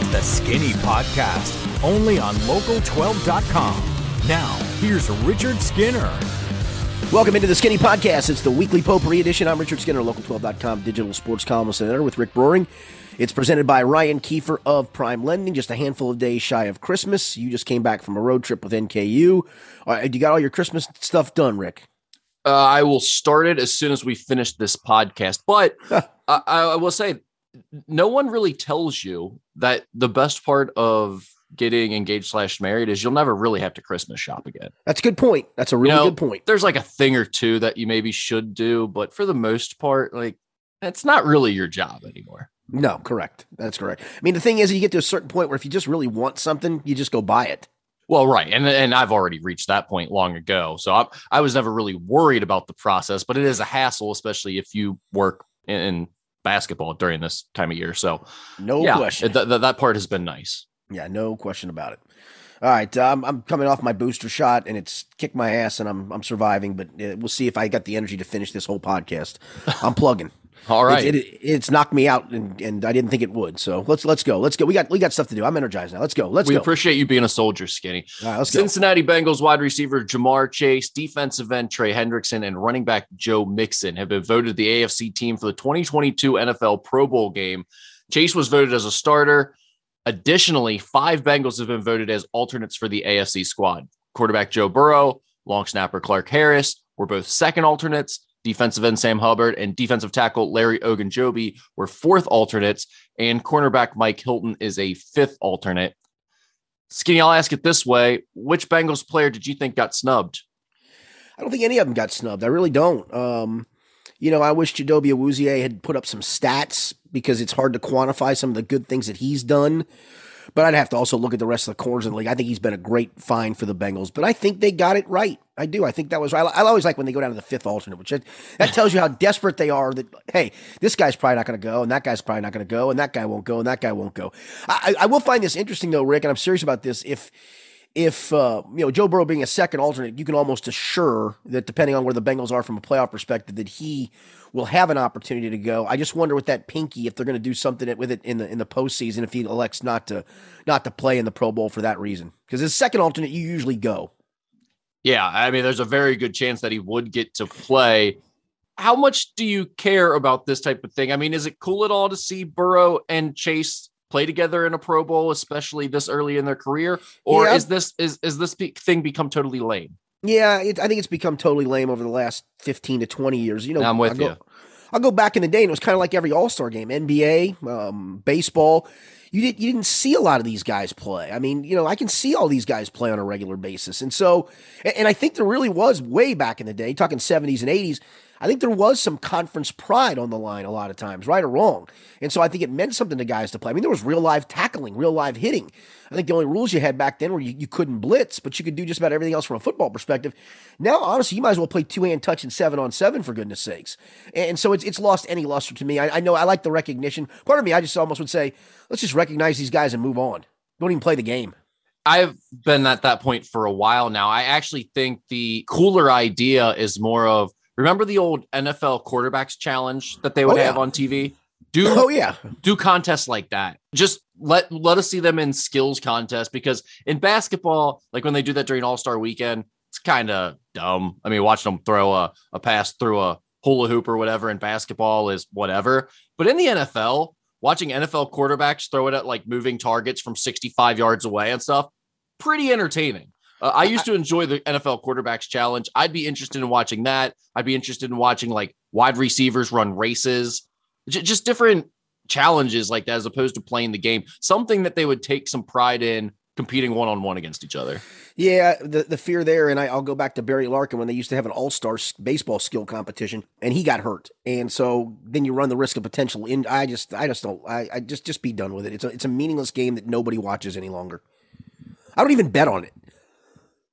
It's the Skinny Podcast, only on local12.com. Now, here's Richard Skinner. Welcome into the Skinny Podcast. It's the weekly potpourri edition. I'm Richard Skinner, local12.com digital sports columnist and editor with Rick Broering. It's presented by Ryan Kiefer of Prime Lending, just a handful of days shy of Christmas. You just came back from a road trip with NKU. Uh, you got all your Christmas stuff done, Rick? Uh, I will start it as soon as we finish this podcast. But I, I will say, no one really tells you that the best part of getting engaged slash married is you'll never really have to Christmas shop again. That's a good point. That's a really you know, good point. There's like a thing or two that you maybe should do, but for the most part, like it's not really your job anymore. No, correct. That's correct. I mean, the thing is, you get to a certain point where if you just really want something, you just go buy it. Well, right, and and I've already reached that point long ago, so I, I was never really worried about the process, but it is a hassle, especially if you work in, in basketball during this time of year. So, no yeah, question, th- th- that part has been nice. Yeah, no question about it. All right, um, I'm coming off my booster shot, and it's kicked my ass, and I'm I'm surviving. But uh, we'll see if I got the energy to finish this whole podcast. I'm plugging. All right, it, it, it's knocked me out, and, and I didn't think it would. So let's let's go. Let's go. We got we got stuff to do. I'm energized now. Let's go. Let's we go. appreciate you being a soldier, Skinny. All right, let's Cincinnati go. Bengals wide receiver Ja'Marr Chase, defensive end Trey Hendrickson, and running back Joe Mixon have been voted the AFC team for the 2022 NFL Pro Bowl game. Chase was voted as a starter. Additionally, five Bengals have been voted as alternates for the AFC squad. Quarterback Joe Burrow, long snapper Clark Harris were both second alternates defensive end Sam Hubbard, and defensive tackle Larry Ogunjobi were fourth alternates, and cornerback Mike Hilton is a fifth alternate. Skinny, I'll ask it this way: Which Bengals player did you think got snubbed? I don't think any of them got snubbed. I really don't. Um, you know, I wish Chidobe Awuzie had put up some stats because it's hard to quantify some of the good things that he's done. But I'd have to also look at the rest of the corners in the league. I think he's been a great find for the Bengals, but I think they got it right. I do. I think that was right. I, always like when they go down to the fifth alternate, which that, tells you how desperate they are. That hey, this guy's probably not going to go, and that guy's probably not going to go, and that guy won't go, and that guy won't go. I, I will find this interesting though, Rick, and I'm serious about this. If if uh, you know Joe Burrow being a second alternate, you can almost assure that depending on where the Bengals are from a playoff perspective, that he will have an opportunity to go. I just wonder with that pinky if they're going to do something with it in the in the postseason if he elects not to not to play in the Pro Bowl for that reason. Because as second alternate, you usually go. Yeah, I mean, there's a very good chance that he would get to play. How much do you care about this type of thing? I mean, is it cool at all to see Burrow and Chase play together in a Pro Bowl, especially this early in their career, or yeah. is this is is this thing become totally lame? Yeah, it, I think it's become totally lame over the last fifteen to twenty years. You know, I'm with I'll you. Go, I'll go back in the day, and it was kind of like every All Star game, NBA, um, baseball. You didn't you didn't see a lot of these guys play. I mean, you know, I can see all these guys play on a regular basis, and so, and, and I think there really was way back in the day, talking seventies and eighties I think there was some conference pride on the line a lot of times, right or wrong. And so I think it meant something to guys to play. I mean, there was real live tackling, real live hitting. I think the only rules you had back then were you, you couldn't blitz, but you could do just about everything else from a football perspective. Now, honestly, you might as well play two hand touch and seven on seven for goodness sakes. And so it's it's lost any luster to me. I, I know I like the recognition. Part of me, I just almost would say, let's just recognize these guys and move on. Don't even play the game. I've been at that point for a while now. I actually think the cooler idea is more of Remember the old NFL quarterbacks challenge that they would oh, have on TV? Do oh yeah, do contests like that. Just let let us see them in skills contests because in basketball, like when they do that during All Star Weekend, it's kind of dumb. I mean, watching them throw a, a pass through a hula hoop or whatever in basketball is whatever. But in the NFL, watching NFL quarterbacks throw it at like moving targets from 65 yards away and stuff, pretty entertaining. Uh, I used to enjoy the NFL quarterbacks challenge. I'd be interested in watching that. I'd be interested in watching like wide receivers run races, J- just different challenges like that, as opposed to playing the game. Something that they would take some pride in competing one on one against each other. Yeah, the the fear there, and I, will go back to Barry Larkin when they used to have an all star baseball skill competition, and he got hurt, and so then you run the risk of potential. In I just I just don't I, I just just be done with it. It's a it's a meaningless game that nobody watches any longer. I don't even bet on it.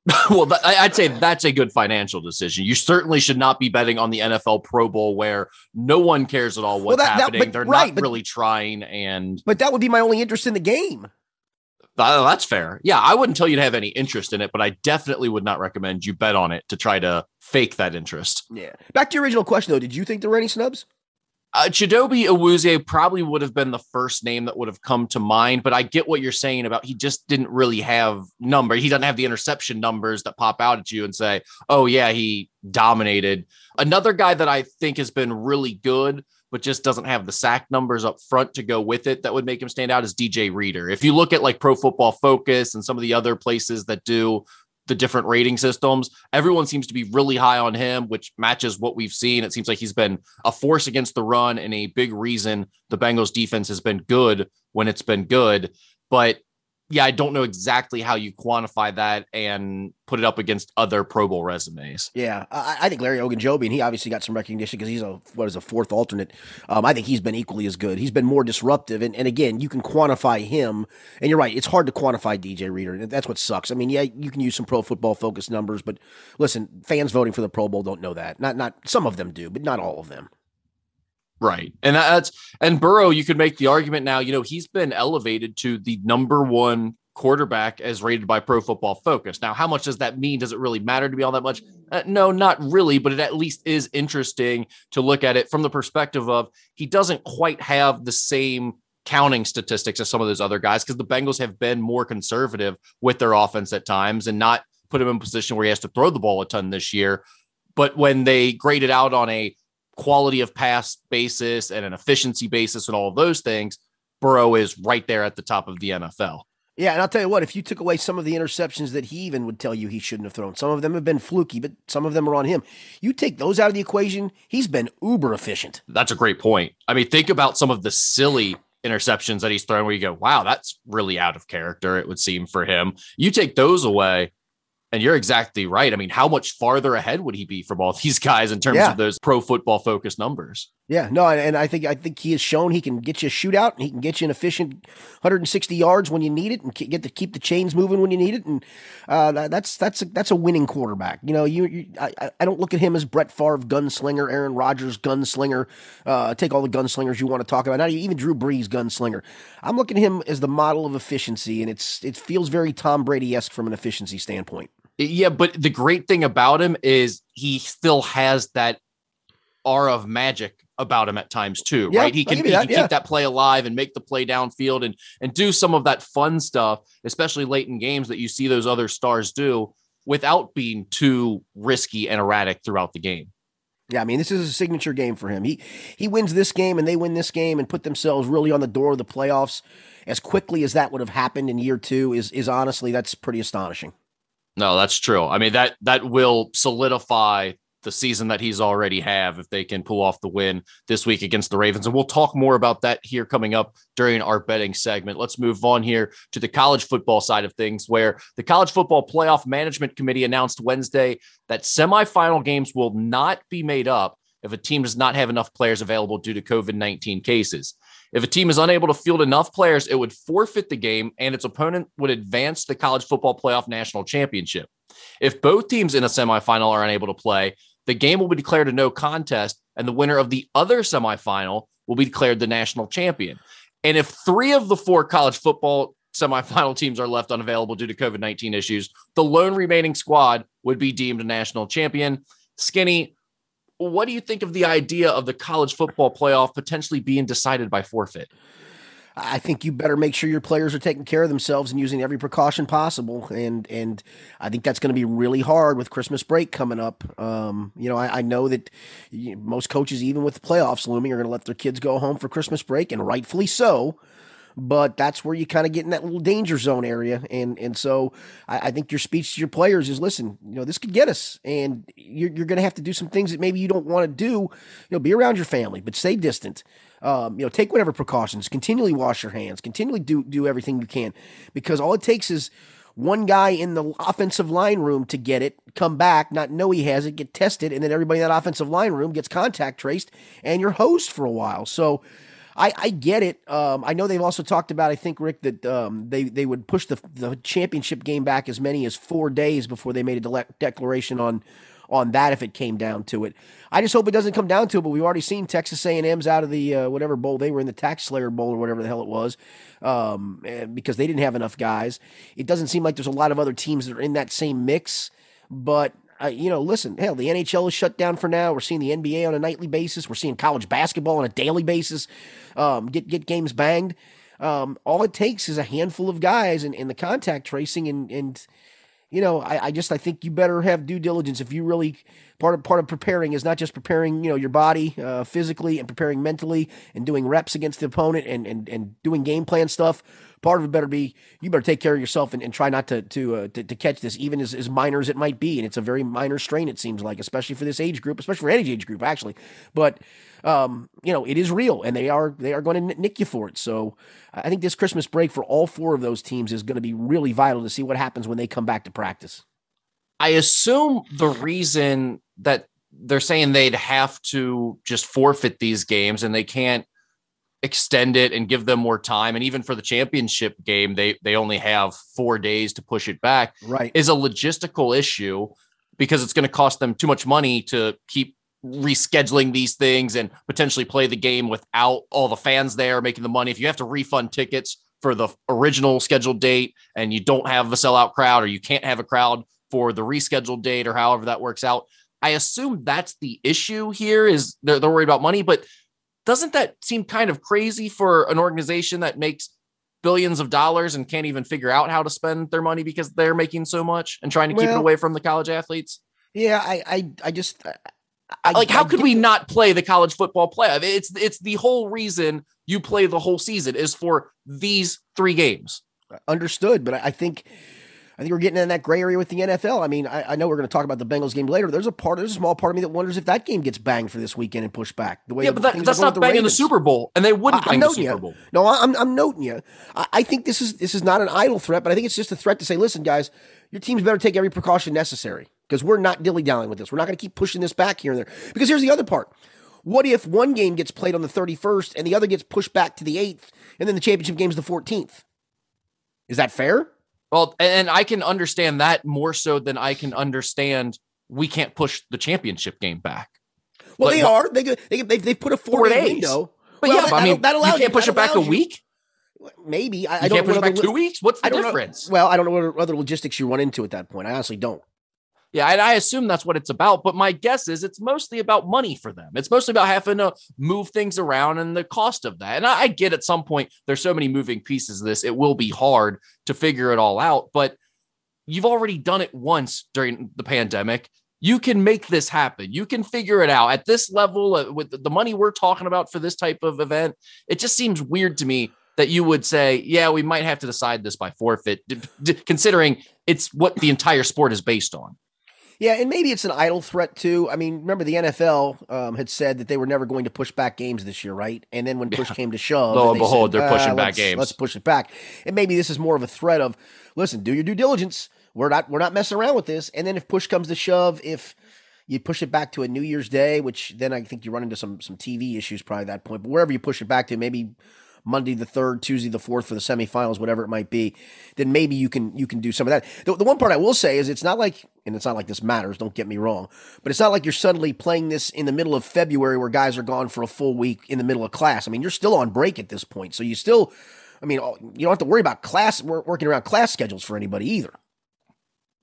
well, I'd say that's a good financial decision. You certainly should not be betting on the NFL Pro Bowl where no one cares at all what's well, that, happening. That, but, They're right, not but, really trying, and but that would be my only interest in the game. Uh, that's fair. Yeah, I wouldn't tell you to have any interest in it, but I definitely would not recommend you bet on it to try to fake that interest. Yeah. Back to your original question though, did you think there were any snubs? Uh, Chidobe Awuzie probably would have been the first name that would have come to mind, but I get what you're saying about he just didn't really have number. He doesn't have the interception numbers that pop out at you and say, "Oh yeah, he dominated." Another guy that I think has been really good, but just doesn't have the sack numbers up front to go with it that would make him stand out is DJ Reader. If you look at like Pro Football Focus and some of the other places that do the different rating systems. Everyone seems to be really high on him, which matches what we've seen. It seems like he's been a force against the run and a big reason the Bengals defense has been good when it's been good. But yeah, I don't know exactly how you quantify that and put it up against other Pro Bowl resumes. Yeah, I, I think Larry Ogunjobi, and he obviously got some recognition because he's a what is a fourth alternate. Um, I think he's been equally as good. He's been more disruptive, and, and again, you can quantify him. And you're right, it's hard to quantify DJ Reader, and that's what sucks. I mean, yeah, you can use some Pro Football Focus numbers, but listen, fans voting for the Pro Bowl don't know that. Not not some of them do, but not all of them. Right. And that's and Burrow, you could make the argument now, you know, he's been elevated to the number one quarterback as rated by Pro Football Focus. Now, how much does that mean? Does it really matter to be all that much? Uh, no, not really, but it at least is interesting to look at it from the perspective of he doesn't quite have the same counting statistics as some of those other guys because the Bengals have been more conservative with their offense at times and not put him in a position where he has to throw the ball a ton this year. But when they graded out on a quality of pass basis and an efficiency basis and all of those things, Burrow is right there at the top of the NFL. Yeah, and I'll tell you what, if you took away some of the interceptions that he even would tell you he shouldn't have thrown, some of them have been fluky, but some of them are on him. You take those out of the equation, he's been uber efficient. That's a great point. I mean, think about some of the silly interceptions that he's thrown where you go, wow, that's really out of character, it would seem for him. You take those away, and you're exactly right. I mean, how much farther ahead would he be from all these guys in terms yeah. of those pro football focused numbers? Yeah, no, and I think I think he has shown he can get you a shootout and he can get you an efficient 160 yards when you need it and get to keep the chains moving when you need it, and uh, that's that's a, that's a winning quarterback. You know, you, you I, I, don't look at him as Brett Favre gunslinger, Aaron Rodgers gunslinger. Uh, take all the gunslingers you want to talk about, not even Drew Brees gunslinger. I'm looking at him as the model of efficiency, and it's it feels very Tom Brady esque from an efficiency standpoint. Yeah, but the great thing about him is he still has that aura of magic about him at times too, yeah, right? He can, he can yeah. keep that play alive and make the play downfield and and do some of that fun stuff, especially late in games that you see those other stars do without being too risky and erratic throughout the game. Yeah, I mean, this is a signature game for him. He he wins this game and they win this game and put themselves really on the door of the playoffs as quickly as that would have happened in year two is is honestly that's pretty astonishing. No, that's true. I mean that that will solidify the season that he's already have if they can pull off the win this week against the Ravens. And we'll talk more about that here coming up during our betting segment. Let's move on here to the college football side of things, where the College Football Playoff Management Committee announced Wednesday that semifinal games will not be made up if a team does not have enough players available due to COVID 19 cases. If a team is unable to field enough players, it would forfeit the game and its opponent would advance the college football playoff national championship. If both teams in a semifinal are unable to play, the game will be declared a no contest, and the winner of the other semifinal will be declared the national champion. And if three of the four college football semifinal teams are left unavailable due to COVID 19 issues, the lone remaining squad would be deemed a national champion. Skinny, what do you think of the idea of the college football playoff potentially being decided by forfeit? I think you better make sure your players are taking care of themselves and using every precaution possible. And and I think that's going to be really hard with Christmas break coming up. Um, you know, I, I know that most coaches, even with the playoffs looming, are going to let their kids go home for Christmas break, and rightfully so but that's where you kind of get in that little danger zone area. And and so I, I, think your speech to your players is listen, you know, this could get us, and you're, you're going to have to do some things that maybe you don't want to do. You know, be around your family, but stay distant. Um, you know, take whatever precautions. Continually wash your hands. Continually do do everything you can, because all it takes is one guy in the offensive line room to get it, come back, not know he has it, get tested, and then everybody in that offensive line room gets contact traced, and you're host for a while. So I, I get it. Um, I know they've also talked about, I think, Rick, that um, they, they would push the, the championship game back as many as four days before they made a de- declaration on on that if it came down to it. I just hope it doesn't come down to it. But we've already seen Texas A&M's out of the uh, whatever bowl they were in the TaxSlayer Bowl or whatever the hell it was, um, because they didn't have enough guys. It doesn't seem like there's a lot of other teams that are in that same mix. But uh, you know, listen, hell, the NHL is shut down for now. We're seeing the NBA on a nightly basis. We're seeing college basketball on a daily basis. Um, get get games banged. Um, all it takes is a handful of guys and, and the contact tracing and and you know, I, I just I think you better have due diligence if you really part of part of preparing is not just preparing you know your body uh, physically and preparing mentally and doing reps against the opponent and and and doing game plan stuff. Part of it better be you better take care of yourself and, and try not to to, uh, to, to catch this even as, as minor as it might be. And it's a very minor strain it seems like especially for this age group especially for any age group actually. But um, you know it is real and they are they are going to nick you for it. So I think this Christmas break for all four of those teams is going to be really vital to see what happens when they come back to practice. I assume the reason that they're saying they'd have to just forfeit these games and they can't extend it and give them more time and even for the championship game they they only have 4 days to push it back right is a logistical issue because it's going to cost them too much money to keep rescheduling these things and potentially play the game without all the fans there making the money. If you have to refund tickets for the original scheduled date and you don't have a sellout crowd or you can't have a crowd for the rescheduled date or however that works out, I assume that's the issue here is they're, they're worried about money, but doesn't that seem kind of crazy for an organization that makes billions of dollars and can't even figure out how to spend their money because they're making so much and trying to keep it away from the college athletes? Yeah, I, I, I just, I, like how I could we not play the college football playoff? It's it's the whole reason you play the whole season is for these three games. Understood, but I think I think we're getting in that gray area with the NFL. I mean, I, I know we're going to talk about the Bengals game later. There's a part, there's a small part of me that wonders if that game gets banged for this weekend and pushed back. The way yeah, but that, that's not banging the Super Bowl, and they wouldn't I, bang the Super you. Bowl. No, I'm I'm noting you. I, I think this is this is not an idle threat, but I think it's just a threat to say, listen, guys, your teams better take every precaution necessary because we're not dilly dallying with this. We're not going to keep pushing this back here and there. Because here's the other part. What if one game gets played on the 31st and the other gets pushed back to the 8th and then the championship game's the 14th? Is that fair? Well, and I can understand that more so than I can understand we can't push the championship game back. Well, they are. They they they, they put a four, four day window. But well, yeah, that, I mean, that allows you can't push it back a week. Maybe I, I don't can't push back two weeks. What's the difference? Know, well, I don't know what other logistics you run into at that point. I honestly don't. Yeah, and I assume that's what it's about. But my guess is it's mostly about money for them. It's mostly about having to move things around and the cost of that. And I, I get at some point there's so many moving pieces of this, it will be hard to figure it all out. But you've already done it once during the pandemic. You can make this happen. You can figure it out at this level uh, with the money we're talking about for this type of event. It just seems weird to me that you would say, yeah, we might have to decide this by forfeit, d- d- considering it's what the entire sport is based on. Yeah, and maybe it's an idle threat too. I mean, remember the NFL um, had said that they were never going to push back games this year, right? And then when push yeah. came to shove, lo and behold, said, they're pushing uh, back games. Let's push it back. And maybe this is more of a threat of, listen, do your due diligence. We're not we're not messing around with this. And then if push comes to shove, if you push it back to a New Year's Day, which then I think you run into some some TV issues probably at that point. But wherever you push it back to, maybe Monday the third, Tuesday the fourth for the semifinals, whatever it might be, then maybe you can you can do some of that. The, the one part I will say is it's not like, and it's not like this matters. Don't get me wrong, but it's not like you're suddenly playing this in the middle of February where guys are gone for a full week in the middle of class. I mean, you're still on break at this point, so you still, I mean, you don't have to worry about class working around class schedules for anybody either.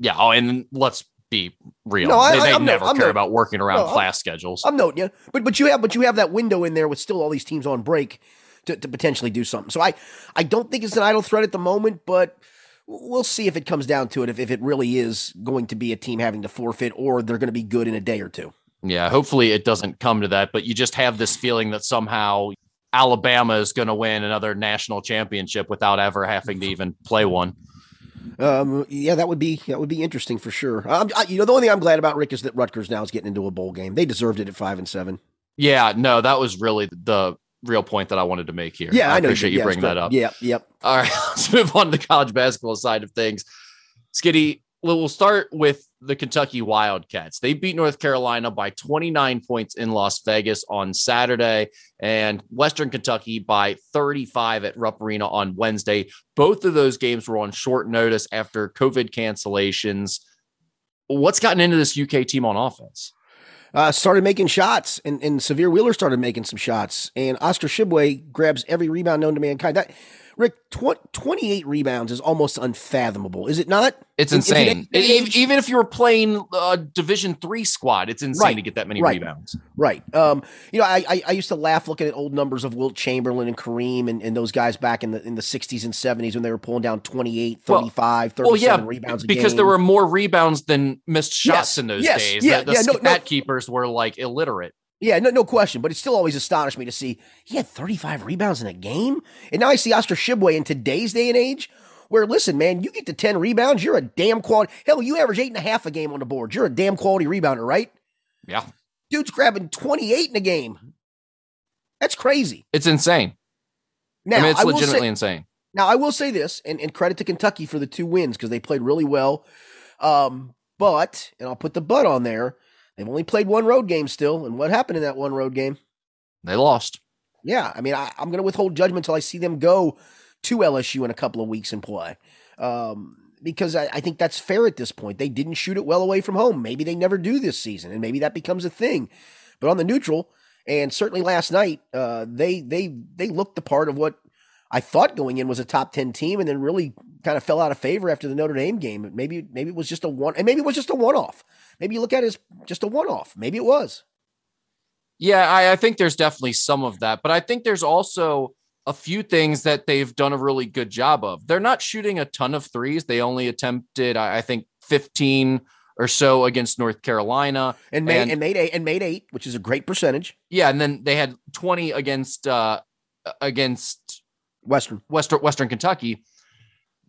Yeah. Oh, and let's be real. No, I, they, they never no, care about working around no, class I'm, schedules. I'm noting you, but but you have but you have that window in there with still all these teams on break to, to potentially do something. So I, I don't think it's an idle threat at the moment, but we'll see if it comes down to it, if, if it really is going to be a team having to forfeit or they're going to be good in a day or two. Yeah, hopefully it doesn't come to that, but you just have this feeling that somehow Alabama is going to win another national championship without ever having to even play one. Um, yeah, that would be that would be interesting for sure. Um, I, you know, the only thing I'm glad about Rick is that Rutgers now is getting into a bowl game. They deserved it at five and seven. Yeah, no, that was really the real point that I wanted to make here. Yeah, I, I appreciate you, yeah, bringing that up. Yeah, yep. All right, let's move on to the college basketball side of things. Skinny, we'll start with the Kentucky Wildcats. They beat North Carolina by 29 points in Las Vegas on Saturday and Western Kentucky by 35 at Rupp Arena on Wednesday. Both of those games were on short notice after COVID cancellations. What's gotten into this UK team on offense? Uh, started making shots, and, and Sahvir Wheeler started making some shots, and Oscar Tshiebwe grabs every rebound known to mankind. That Rick, tw- 28 rebounds is almost unfathomable, is it not? It's insane. even, even if you were playing a Division three squad, it's insane Right, to get that many right. rebounds. Right. Um, you know, I, I I used to laugh looking at old numbers of Wilt Chamberlain and Kareem and, and those guys back in the in the 60s and 70s when they were pulling down 28, Well- 35, Well, 37 yeah, rebounds a because game. there were more rebounds than missed shots Yes, in those yes, days. yeah, the the yeah, no, no. keepers were like illiterate. Yeah, no, no question. But it still always astonished me to see he had 35 rebounds in a game. And now I see Oscar Tshiebwe in today's day and age, where listen, man, you get to 10 rebounds, you're a damn quality. Hell, you average eight and a half a game on the board. You're a damn quality rebounder, right? Yeah, Dude's grabbing 28 in a game. That's crazy. it's insane. Now, I mean, it's legitimately say, insane. now I will say this, and, and credit to Kentucky for the two wins because they played really well. Um, but, and I'll put the but on there, they've only played one road game still. And what happened in that one road game? They lost. Yeah, I mean, I, I'm going to withhold judgment until I see them go to LSU in a couple of weeks and play, um, because I, I think that's fair at this point. They didn't shoot it well away from home. Maybe they never do this season, and maybe that becomes a thing. But on the neutral, and certainly last night, uh, they they they looked the part of what I thought going in was a top ten team, and then really kind of fell out of favor after the Notre Dame game. Maybe maybe it was just a one, and maybe it was just a one off. Maybe you look at it as just a one off. Maybe it was. Yeah, I, I think there's definitely some of that, but I think there's also a few things that they've done a really good job of. They're not shooting a ton of threes. They only attempted, I, I think, 15 or so against North Carolina. And made And- and, made eight and made eight, which is a great percentage. Yeah, and then they had 20 against uh against Western. Western Western Kentucky,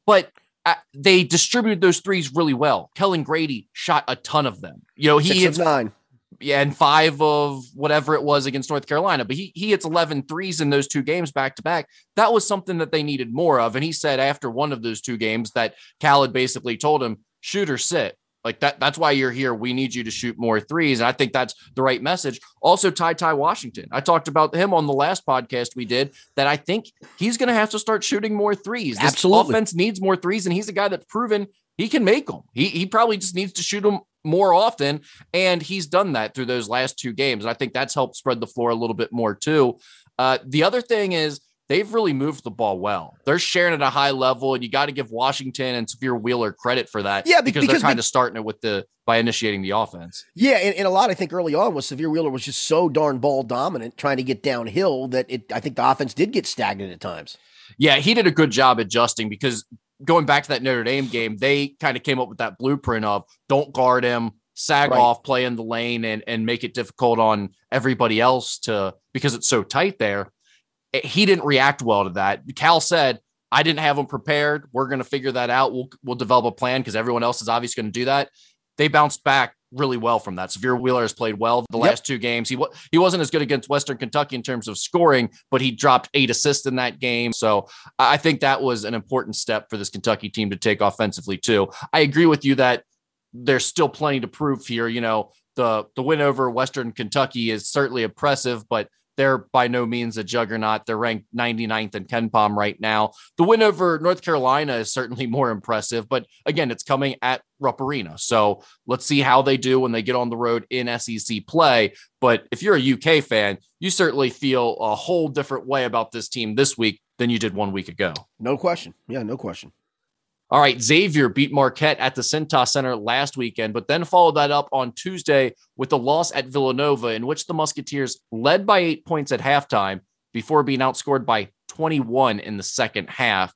but uh, they distributed those threes really well. Kellan Grady shot a ton of them. You know, he Six hits nine. yeah, and five of whatever it was against North Carolina, but he he hits 11 threes in those two games back to back. That was something that they needed more of. And he said after one of those two games that Khaled basically told him, shoot or sit. Like that, that's why you're here. We need you to shoot more threes. And I think that's the right message. Also, Ty Ty Washington. I talked about him on the last podcast we did that I think he's going to have to start shooting more threes. This Absolutely. offense needs more threes, and he's a guy that's proven he can make them. He, he probably just needs to shoot them more often. And he's done that through those last two games. And I think that's helped spread the floor a little bit more too. Uh, the other thing is they've really moved the ball well. They're sharing at a high level, and you got to give Washington and Sahvir Wheeler credit for that. Yeah, because, because they're kind of starting it with the by initiating the offense. Yeah, and, and a lot I think early on was Sahvir Wheeler was just so darn ball dominant trying to get downhill that it I think the offense did get stagnant at times. Yeah, he did a good job adjusting because going back to that Notre Dame game, they kind of came up with that blueprint of don't guard him, sag Right. off, play in the lane, and and make it difficult on everybody else to because it's so tight there. He didn't react well to that. Cal said, "I didn't have them prepared. We're going to figure that out. We'll we'll develop a plan because everyone else is obviously going to do that." They bounced back really well from that. Sahvir Wheeler has played well the Yep. last two games. He he wasn't as good against Western Kentucky in terms of scoring, but he dropped eight assists in that game. So I I think that was an important step for this Kentucky team to take offensively too. I agree with you that there's still plenty to prove here. You know, the the win over Western Kentucky is certainly impressive, but they're by no means a juggernaut. They're ranked 99th in KenPom right now. The win over North Carolina is certainly more impressive, but again, it's coming at Rupp Arena. So let's see how they do when they get on the road in SEC play. But if you're a UK fan, you certainly feel a whole different way about this team this week than you did one week ago. No question. Yeah, no question. All right, Xavier beat Marquette at the Cintas Center last weekend, but then followed that up on Tuesday with a loss at Villanova, in which the Musketeers led by eight points at halftime before being outscored by 21 in the second half.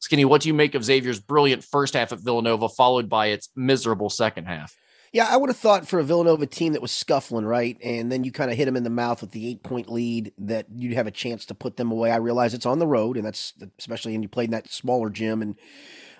Skinny, what do you make of Xavier's brilliant first half at Villanova, followed by its miserable second half? Yeah, I would have thought for a Villanova team that was scuffling, right? And then you kind of hit them in the mouth with the eight point lead that you'd have a chance to put them away. I realize it's on the road, and that's especially when you played in that smaller gym, and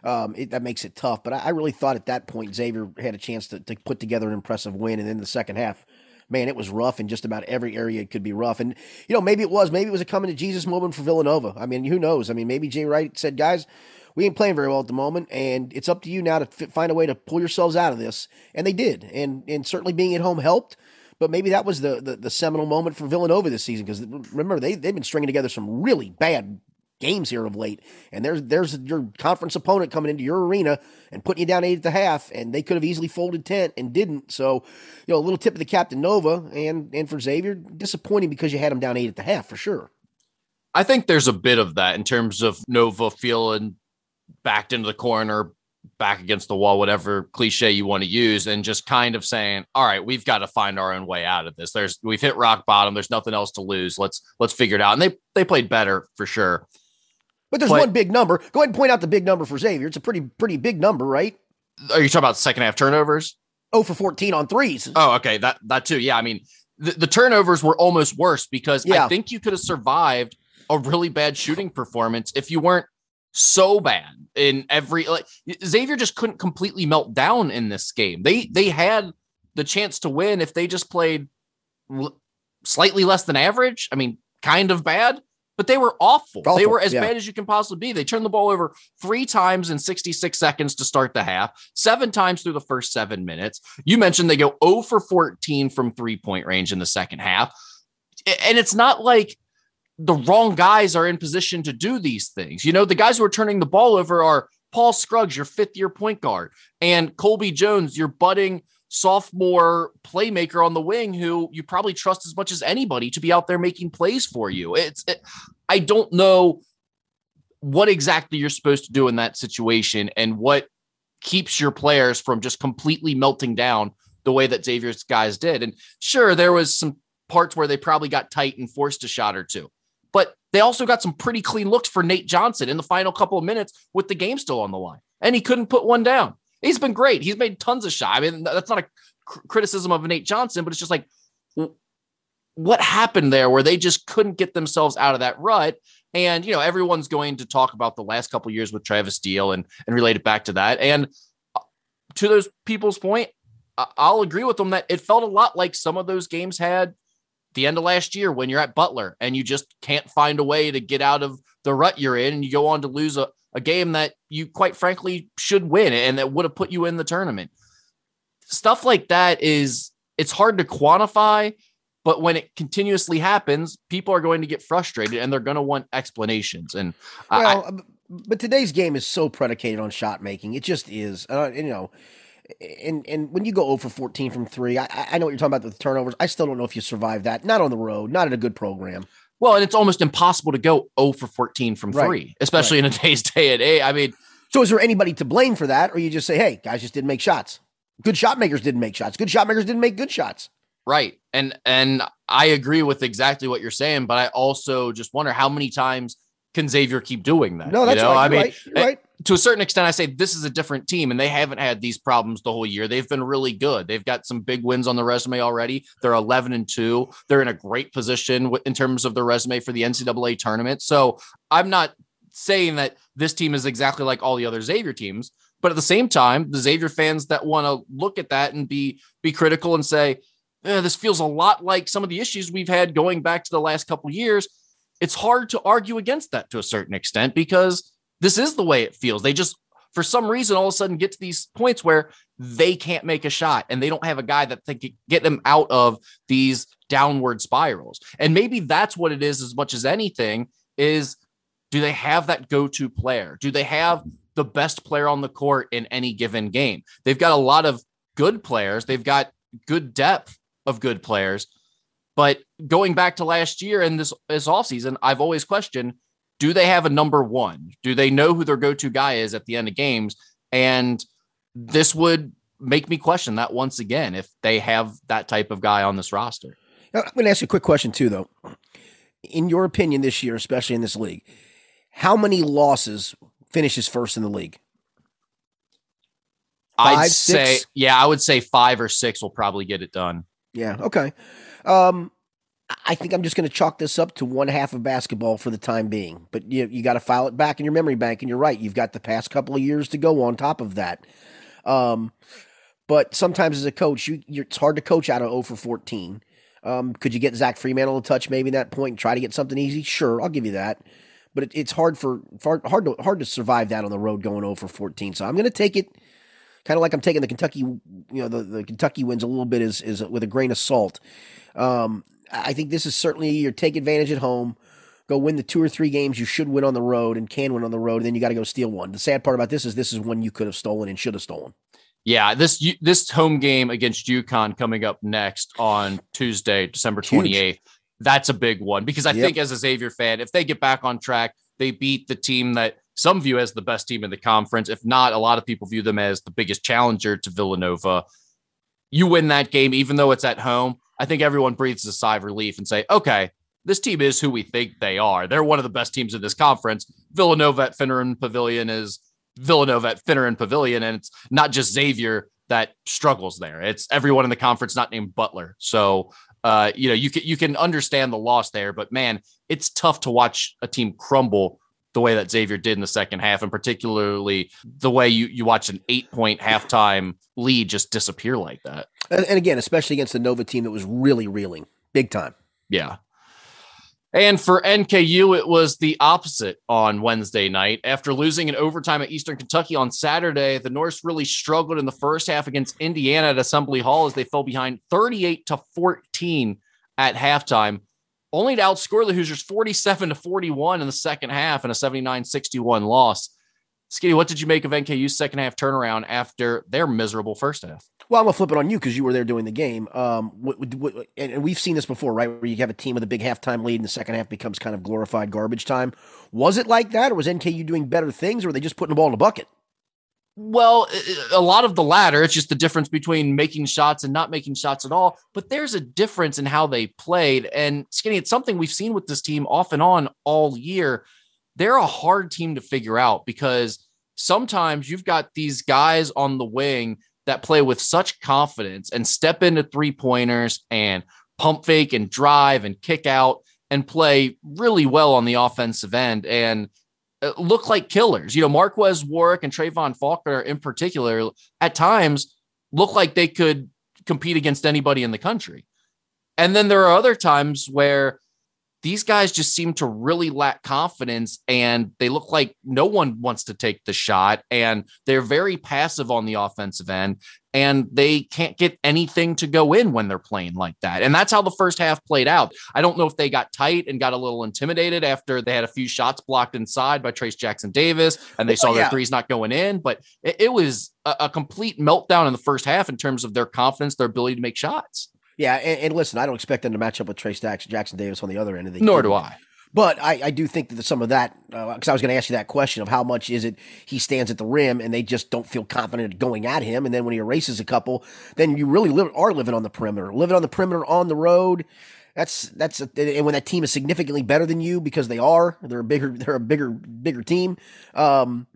um, it, that makes it tough. But I, I really thought at that point Xavier had a chance to, to put together an impressive win. And then the second half, man, it was rough in just about every area it could be rough. And, you know, maybe it was, maybe it was a coming to Jesus moment for Villanova. I mean, who knows? I mean, maybe Jay Wright said, guys, we ain't playing very well at the moment, and it's up to you now to fi- find a way to pull yourselves out of this. And they did, and and certainly being at home helped. But maybe that was the the, the seminal moment for Villanova this season because remember they they've been stringing together some really bad games here of late, and there's there's your conference opponent coming into your arena and putting you down eight at the half, and they could have easily folded tent and didn't. So you know a little tip of the cap to Nova and and for Xavier, disappointing because you had them down eight at the half for sure. I think there's a bit of that in terms of Nova feeling backed into the corner, back against the wall, whatever cliche you want to use, and just kind of saying, "All right, we've got to find our own way out of this. There's we've hit rock bottom. There's nothing else to lose. Let's let's figure it out." And they they played better for sure. But there's but, one big number. Go ahead and point out the big number for Xavier. It's a pretty pretty big number, right? Are you talking about second half turnovers? Oh, for 14 on threes. Oh, okay. That that too. Yeah. I mean, the, the turnovers were almost worse because yeah. I think you could have survived a really bad shooting performance if you weren't so bad in every like Xavier just couldn't completely melt down in this game. They they had the chance to win if they just played l- slightly less than average. I mean, kind of bad, but they were awful. awful. They were as yeah. bad as you can possibly be. They turned the ball over three times in 66 seconds to start the half, seven times through the first seven minutes. You mentioned they go 0 for 14 from three point range in the second half. And it's not like the wrong guys are in position to do these things. You know, the guys who are turning the ball over are Paul Scruggs, your fifth year point guard, and Colby Jones, your budding sophomore playmaker on the wing who you probably trust as much as anybody to be out there making plays for you. It's it, I don't know what exactly you're supposed to do in that situation and what keeps your players from just completely melting down the way that Xavier's guys did. And sure, there was some parts where they probably got tight and forced a shot or two. But they also got some pretty clean looks for Nate Johnson in the final couple of minutes with the game still on the line. And he couldn't put one down. He's been great. He's made tons of shots. I mean, that's not a cr- criticism of Nate Johnson, but it's just like, what happened there where they just couldn't get themselves out of that rut? And you know, everyone's going to talk about the last couple years with Travis Steele and and relate it back to that. And uh, to those people's point, I'll agree with them that it felt a lot like some of those games had the end of last year when you're at Butler and you just can't find a way to get out of the rut you're in and you go on to lose a, a game that you quite frankly should win and that would have put you in the tournament. Stuff like that is it's hard to quantify, but when it continuously happens, people are going to get frustrated and they're going to want explanations. And well, I, but today's game is so predicated on shot making. It just is. Uh, you know, and and when you go over 14 from three, I, I know what you're talking about the turnovers. I still don't know if you survive that. Not on the road, not at a good program. Well, and it's almost impossible to go 0 for 14 from three, right. especially right. in a day's day at eight. I mean, so is there anybody to blame for that, or you just say, hey, guys just didn't make shots? Good shot makers didn't make shots. Good shot makers didn't make good shots. Right. And and I agree with exactly what you're saying, but I also just wonder how many times can Xavier keep doing that? No, that's you know? right. I mean, right. right. to a certain extent, I say this is a different team, and they haven't had these problems the whole year. They've been really good. They've got some big wins on the resume already. They're 11 and two. They're in a great position in terms of the resume for the NCAA tournament. So I'm not saying that this team is exactly like all the other Xavier teams, but at the same time, the Xavier fans that want to look at that and be be critical and say, eh, this feels a lot like some of the issues we've had going back to the last couple years it's hard to argue against that to a certain extent because this is the way it feels. They just, for some reason, all of a sudden get to these points where they can't make a shot and they don't have a guy that they can get them out of these downward spirals. And maybe that's what it is as much as anything is do they have that go-to player? Do they have the best player on the court in any given game? They've got a lot of good players. They've got good depth of good players, but going back to last year and this this offseason, I've always questioned do they have a number one? Do they know who their go-to guy is at the end of games? And this would make me question that once again if they have that type of guy on this roster. Now, I'm going to ask you a quick question too, though. In your opinion, this year, especially in this league, how many losses finishes first in the league? i I'd say, yeah, I would say five or six will probably get it done. Yeah. Okay. Um, I think I'm just going to chalk this up to one half of basketball for the time being. But you you got to file it back in your memory bank, and you're right. You've got the past couple of years to go on top of that. Um, but sometimes as a coach, you it's hard to coach out of 0 for 14. Um, could you get Zach Freemantle a touch maybe at that point and try to get something easy? Sure, I'll give you that. But it, it's hard for hard hard to hard to survive that on the road going 0 for 14. So I'm going to take it kind of like I'm taking the Kentucky, you know, the, the Kentucky wins a little bit is is with a grain of salt. Um, I think this is certainly your take advantage at home. Go win the two or three games you should win on the road and can win on the road. And then you got to go steal one. The sad part about this is this is one you could have stolen and should have stolen. Yeah, this this home game against UConn coming up next on Tuesday, December twenty eighth. That's a big one because I Yep. think as a Xavier fan, if they get back on track, they beat the team that some view as the best team in the conference. If not, a lot of people view them as the biggest challenger to Villanova. You win that game, even though it's at home. I think everyone breathes a sigh of relief and say, okay, this team is who we think they are. They're one of the best teams in this conference. Villanova at Finneran Pavilion is Villanova at Finneran Pavilion, and it's not just Xavier that struggles there. It's everyone in the conference not named Butler. So uh, you know, you can you can understand the loss there, but man, it's tough to watch a team crumble the way that Xavier did in the second half, and particularly the way you you watch an eight point halftime lead just disappear like that. And, and again, especially against the Nova team that was really reeling big time. Yeah. And for NKU, it was the opposite on Wednesday night. After losing in overtime at Eastern Kentucky on Saturday, the Norse really struggled in the first half against Indiana at Assembly Hall as they fell behind 38 to 14 at halftime, only to outscore the Hoosiers 47 to 41 in the second half in a 79 61 loss. Skinny, what did you make of NKU's second half turnaround after their miserable first half? Well, I'm gonna flip it on you because you were there doing the game. Um, what, what, and we've seen this before, right? Where you have a team with a big halftime lead, and the second half becomes kind of glorified garbage time. Was it like that, or was NKU doing better things, or were they just putting the ball in the bucket? Well, a lot of the latter. It's just the difference between making shots and not making shots at all. But there's a difference in how they played. And Skinny, it's something we've seen with this team off and on all year. They're a hard team to figure out because sometimes you've got these guys on the wing that play with such confidence and step into three pointers and pump fake and drive and kick out and play really well on the offensive end. And Uh, look like killers. You know, Marques Warrick and Trevon Faulkner in particular, at times look like they could compete against anybody in the country. And then there are other times where these guys just seem to really lack confidence and they look like no one wants to take the shot and they're very passive on the offensive end and they can't get anything to go in when they're playing like that. And that's how the first half played out. I don't know if they got tight and got a little intimidated after they had a few shots blocked inside by Trayce Jackson Davis and they oh, saw Well, their threes not going in, but it, it was a, a complete meltdown in the first half in terms of their confidence, their ability to make shots. Yeah, and, and listen, I don't expect them to match up with Trayce Dax- Jackson Davis on the other end of the. Nor do I. But I, I do think that some of that, because I was going to ask you that question of how much is it he stands at the rim and they just don't feel confident going at him, and then when he erases a couple, then you really live, are living on the perimeter, living on the perimeter on the road. That's that's a, and when that team is significantly better than you because they are, they're a bigger, they're a bigger, bigger team. Um,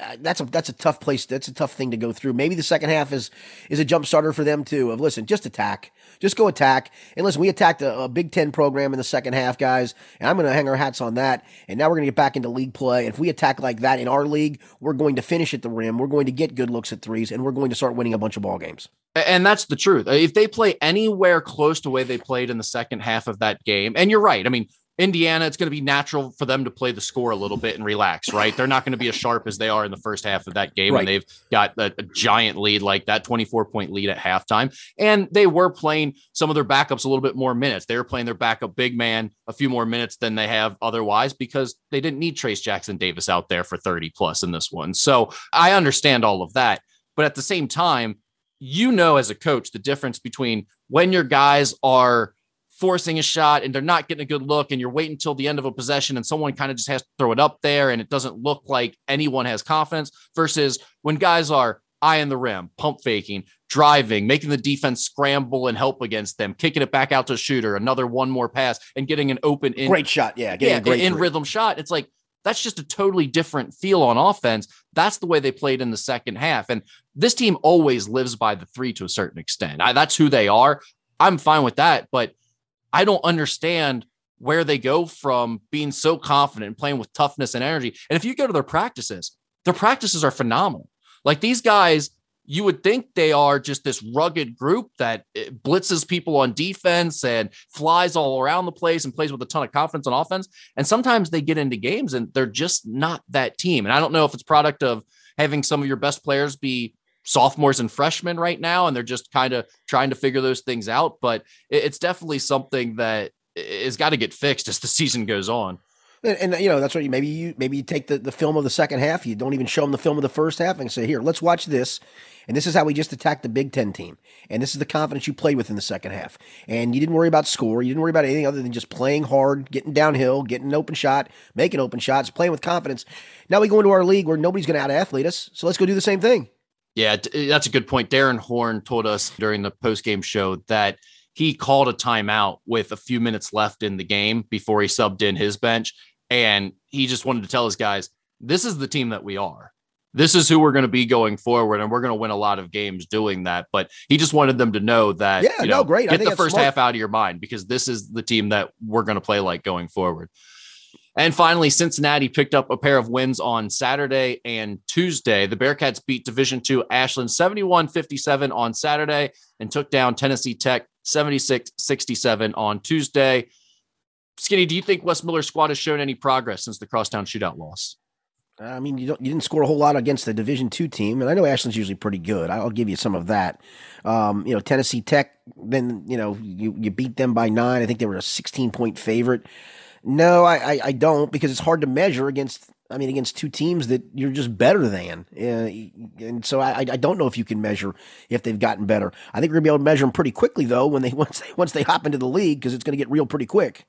uh, that's a that's a tough place. That's a tough thing to go through. Maybe the second half is is a jump starter for them too. Of listen, just attack, just go attack. And listen, we attacked a, a Big Ten program in the second half, guys, and I'm going to hang our hats on that. And now we're going to get back into league play. And if we attack like that in our league, we're going to finish at the rim. We're going to get good looks at threes, and we're going to start winning a bunch of ball games. And that's the truth. If they play anywhere close to way they played in the second half of that game, and you're right. I mean, Indiana, it's going to be natural for them to play the score a little bit and relax, right? They're not going to be as sharp as they are in the first half of that game. Right. And they've got a, a giant lead like that 24 point lead at halftime. And they were playing some of their backups a little bit more minutes. They were playing their backup big man a few more minutes than they have otherwise because they didn't need Trayce Jackson Davis out there for 30 plus in this one. So I understand all of that. But at the same time, you know as a coach the difference between when your guys are forcing a shot and they're not getting a good look and you're waiting until the end of a possession and someone kind of just has to throw it up there and it doesn't look like anyone has confidence versus when guys are eyeing the rim, pump faking, driving, making the defense scramble and help against them, kicking it back out to a shooter, another one more pass and getting an open in great shot, yeah, getting yeah, in three. rhythm shot. It's like that's just a totally different feel on offense. That's the way they played in the second half. And this team always lives by the three to a certain extent. I, that's who they are. I'm fine with that, but I don't understand where they go from being so confident and playing with toughness and energy. And if you go to their practices, their practices are phenomenal. Like these guys, you would think they are just this rugged group that eh, blitzes people on defense and flies all around the place and plays with a ton of confidence on offense. And sometimes they get into games and they're just not that team. And I don't know if it's product of having some of your best players be sophomores and freshmen right now, and they're just kind of trying to figure those things out. But it's definitely something that has got to get fixed as the season goes on. And, and, you know that's what you maybe you maybe you take the, the film of the second half. You don't even show them the film of the first half and say, "Here, let's watch this." And this is how we just attacked the Big Ten team. And this is the confidence you played with in the second half. And you didn't worry about score. You didn't worry about anything other than just playing hard, getting downhill, getting an open shot, making open shots, playing with confidence. Now we go into our league where nobody's going to out athlete us. So let's go do the same thing. Yeah, eh, that's a good point. Darrin Horn told us during the post game show that he called a timeout with a few minutes left in the game before he subbed in his bench. And he just wanted to tell his guys, this is the team that we are. This is who we're going to be going forward, and we're going to win a lot of games doing that. But he just wanted them to know that, yeah, you know, no, great. Get the first smart. half out of your mind because this is the team that we're going to play like going forward. And finally, Cincinnati picked up a pair of wins on Saturday and Tuesday. The Bearcats beat Division II Ashland 71 57 on Saturday and took down Tennessee Tech 76 67 on Tuesday. Skinny, do you think Wes Miller's squad has shown any progress since the crosstown shootout loss? I mean, you you didn't score a whole lot against the Division two team, and I know Ashland's usually pretty good. I'll give you some of that. Um, you know, Tennessee Tech, then you know you you beat them by nine. I think they were a sixteen point favorite. No, I, I, I don't because it's hard to measure against. I mean, against two teams that you're just better than, uh, and so I, I don't know if you can measure if they've gotten better. I think we're gonna be able to measure them pretty quickly though when they once they once they hop into the league because it's to get real pretty quick.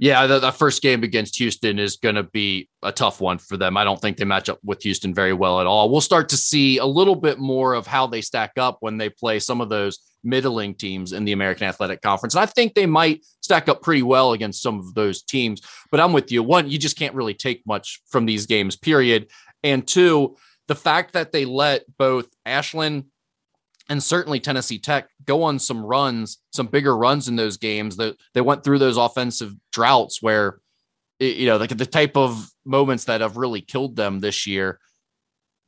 Yeah, the, the, first game against Houston is going to be a tough one for them. I don't think they match up with Houston very well at all. We'll start to see a little bit more of how they stack up when they play some of those middling teams in the American Athletic Conference. And I think they might stack up pretty well against some of those teams. But I'm with you. One, you just can't really take much from these games, period. And two, the fact that they let both Ashland and certainly Tennessee Tech go on some runs, some bigger runs in those games that they went through those offensive droughts where, you know, like the type of moments that have really killed them this year.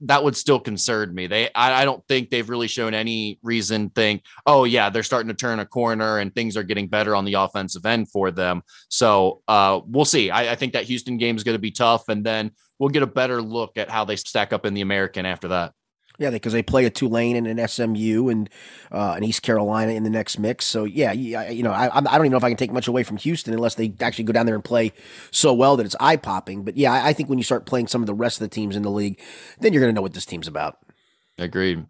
That would still concern me. They, I, I don't think they've really shown any reason think, oh yeah, they're starting to turn a corner and things are getting better on the offensive end for them. So uh, we'll see. I, I think that Houston game is going to be tough, and then we'll get a better look at how they stack up in the American after that. Yeah, because they play a Tulane and an SMU and uh, an East Carolina in the next mix. So yeah, you know, I, I don't even know if I can take much away from Houston unless they actually go down there and play so well that it's eye popping. But yeah, I think when you start playing some of the rest of the teams in the league, then you're going to know what this team's about. Agreed.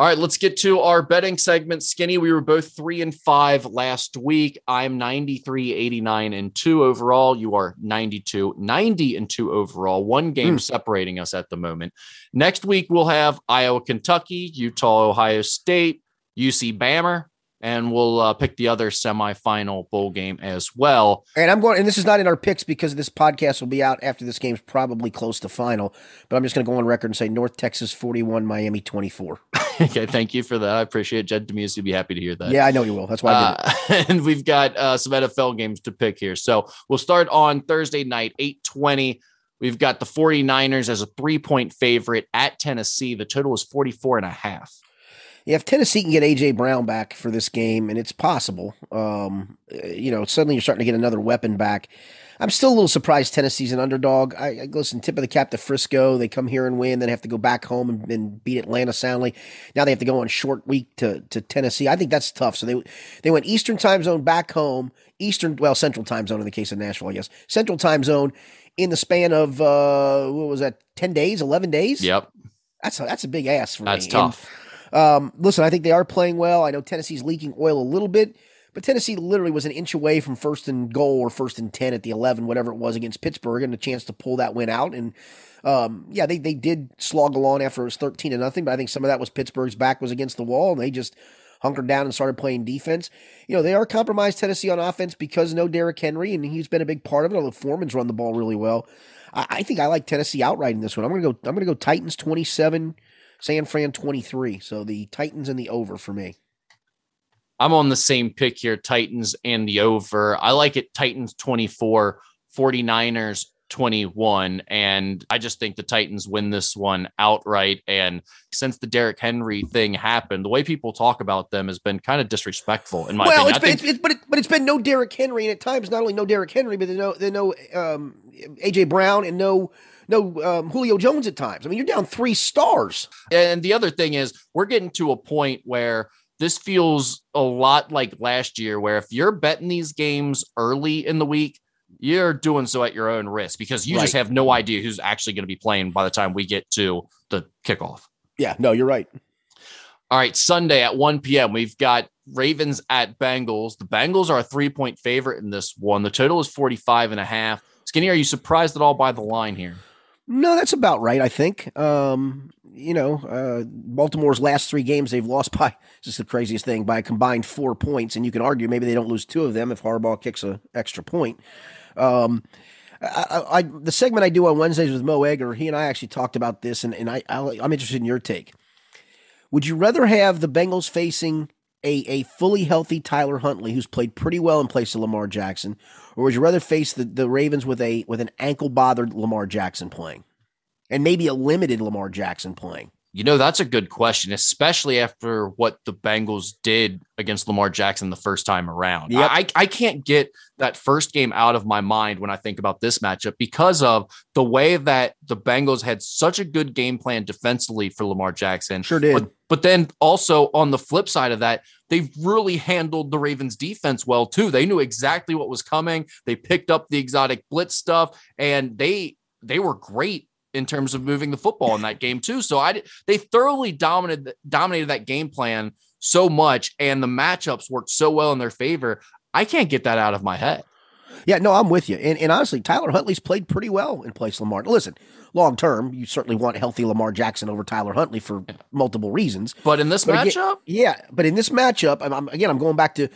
All right, let's get to our betting segment. Skinny, we were both three and five last week. I'm 93, 89, and two overall. You are 92, 90, and two overall. One game mm. separating us at the moment. Next week, we'll have Iowa, Kentucky, Utah, Ohio State, UC Bammer, and we'll uh, pick the other semifinal bowl game as well. And I'm going, and this is not in our picks because this podcast will be out after this game's probably close to final. But I'm just going to go on record and say North Texas 41, Miami 24. okay, thank you for that. I appreciate it. Jed Demus. You'll be happy to hear that. Yeah, I know you will. That's why I did uh, and we've got uh, some NFL games to pick here. So we'll start on Thursday night, 820. We've got the 49ers as a three point favorite at Tennessee. The total is 44 and a half. Yeah, if Tennessee can get AJ Brown back for this game, and it's possible, um, you know, suddenly you're starting to get another weapon back. I'm still a little surprised Tennessee's an underdog. I, I listen, tip of the cap to Frisco. They come here and win, then have to go back home and, and, beat Atlanta soundly. Now they have to go on short week to, to Tennessee. I think that's tough. So they they went Eastern time zone back home, Eastern well Central time zone in the case of Nashville, I guess Central time zone in the span of uh, what was that? Ten days, eleven days. Yep. That's a, that's a big ass for that's me. That's tough. And, um, listen, I think they are playing well. I know Tennessee's leaking oil a little bit. But Tennessee literally was an inch away from first and goal or first and 10 at the 11, whatever it was against Pittsburgh, and a chance to pull that win out. And um, yeah, they, they did slog along after it was 13 to nothing, but I think some of that was Pittsburgh's back was against the wall, and they just hunkered down and started playing defense. You know, they are compromised Tennessee on offense because no Derrick Henry, and he's been a big part of it. Although Foreman's run the ball really well. I, I think I like Tennessee outright in this one. I'm gonna go I'm gonna go Titans 27, San Fran 23. So the Titans and the over for me. I'm on the same pick here, Titans and the over. I like it Titans 24, 49ers 21. And I just think the Titans win this one outright. And since the Derrick Henry thing happened, the way people talk about them has been kind of disrespectful in my well, opinion. Well, it's, it's, but, it, but it's been no Derrick Henry. And at times, not only no Derrick Henry, but they know, they know um, A.J. Brown and no no um, Julio Jones at times. I mean, you're down three stars. And the other thing is, we're getting to a point where this feels a lot like last year, where if you're betting these games early in the week, you're doing so at your own risk because you just have no idea who's actually going to be playing by the time we get to the kickoff. Yeah, no, you're right. All right, Sunday at 1 p.m., we've got Ravens at Bengals. The Bengals are a three point favorite in this one. The total is 45 and a half. Skinny, are you surprised at all by the line here? No, that's about right. I think. Um, you know, uh, Baltimore's last three games they've lost by just the craziest thing by a combined four points, and you can argue maybe they don't lose two of them if Harbaugh kicks a extra point. Um, I, I, I, the segment I do on Wednesdays with Mo Egger, he and I actually talked about this, and, and I, I'll, I'm interested in your take. Would you rather have the Bengals facing a, a fully healthy Tyler Huntley, who's played pretty well in place of Lamar Jackson, or would you rather face the, the Ravens with a with an ankle bothered Lamar Jackson playing, and maybe a limited Lamar Jackson playing? You know, that's a good question, especially after what the Bengals did against Lamar Jackson the first time around. Yep. I, I can't get that first game out of my mind when I think about this matchup because of the way that the Bengals had such a good game plan defensively for Lamar Jackson. Sure did. But, but then also on the flip side of that, they've really handled the Ravens defense well too. They knew exactly what was coming. They picked up the exotic blitz stuff and they they were great in terms of moving the football in that game too. So I they thoroughly dominated dominated that game plan so much and the matchups worked so well in their favor. I can't get that out of my head. Yeah, no, I'm with you. And, and honestly, Tyler Huntley's played pretty well in place of Lamar. Listen, long term, you certainly want healthy Lamar Jackson over Tyler Huntley for multiple reasons. But in this But again- matchup, Yeah, but in this matchup, I'm, I'm- again, I'm going back to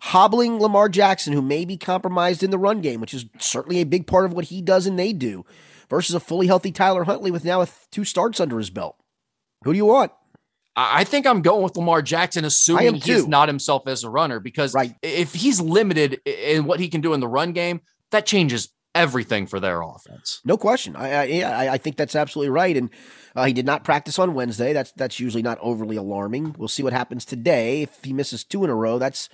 hobbling Lamar Jackson, who may be compromised in the run game, which is certainly a big part of what he does and they do, versus a fully healthy Tyler Huntley with now two starts under his belt. Who do you want? I think I'm going with Lamar Jackson, assuming he's not himself as a runner, because Right. if he's limited in what he can do in the run game, that changes everything for their offense. No question. I I I think that's absolutely right. And uh, he did not practice on Wednesday. That's that's usually not overly alarming. We'll see what happens today. If he misses two in a row, that's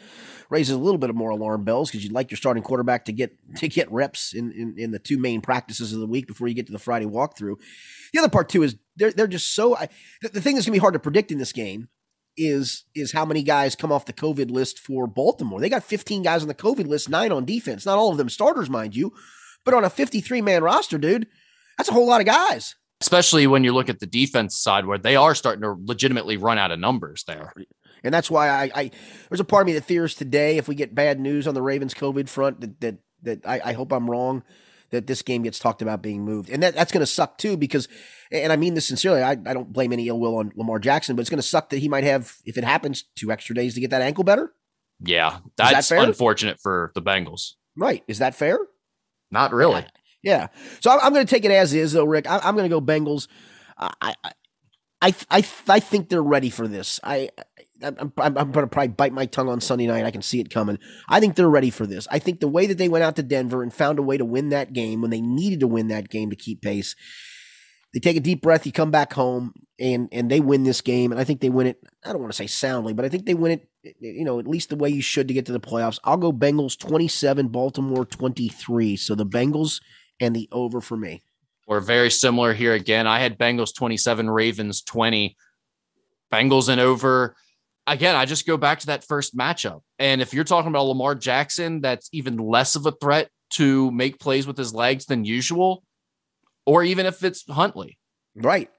raises a little bit of more alarm bells because you'd like your starting quarterback to get to get reps in, in in the two main practices of the week before you get to the Friday walkthrough. The other part too is they're they're just so. I, the, the thing that's gonna be hard to predict in this game is is how many guys come off the COVID list for Baltimore. They got 15 guys on the COVID list, nine on defense. Not all of them starters, mind you, but on a 53 man roster, dude, that's a whole lot of guys. Especially when you look at the defense side, where they are starting to legitimately run out of numbers there. And that's why I, I there's a part of me that fears today if we get bad news on the Ravens COVID front that that that I, I hope I'm wrong that this game gets talked about being moved. And that, that's going to suck too because and I mean this sincerely, I, I don't blame any ill will on Lamar Jackson, but it's going to suck that he might have if it happens two extra days to get that ankle better. Yeah, that's fair? unfortunate for the Bengals. Right. Is that fair? Not really. Yeah. So I'm, I'm going to take it as is, though, Rick. I, I'm going to go Bengals. I, I, I, I, I think they're ready for this. I, I'm, I'm, I'm going to probably bite my tongue on Sunday night. I can see it coming. I think they're ready for this. I think the way that they went out to Denver and found a way to win that game when they needed to win that game to keep pace. They take a deep breath. You come back home and and they win this game. And I think they win it. I don't want to say soundly, but I think they win it. You know, at least the way you should to get to the playoffs. I'll go Bengals 27, Baltimore 23. So the Bengals and the over for me. We're very similar here again. I had Bengals 27, Ravens 20. Bengals and over. Again, I just go back to that first matchup. And if you're talking about Lamar Jackson, that's even less of a threat to make plays with his legs than usual, or even if it's Huntley. Right.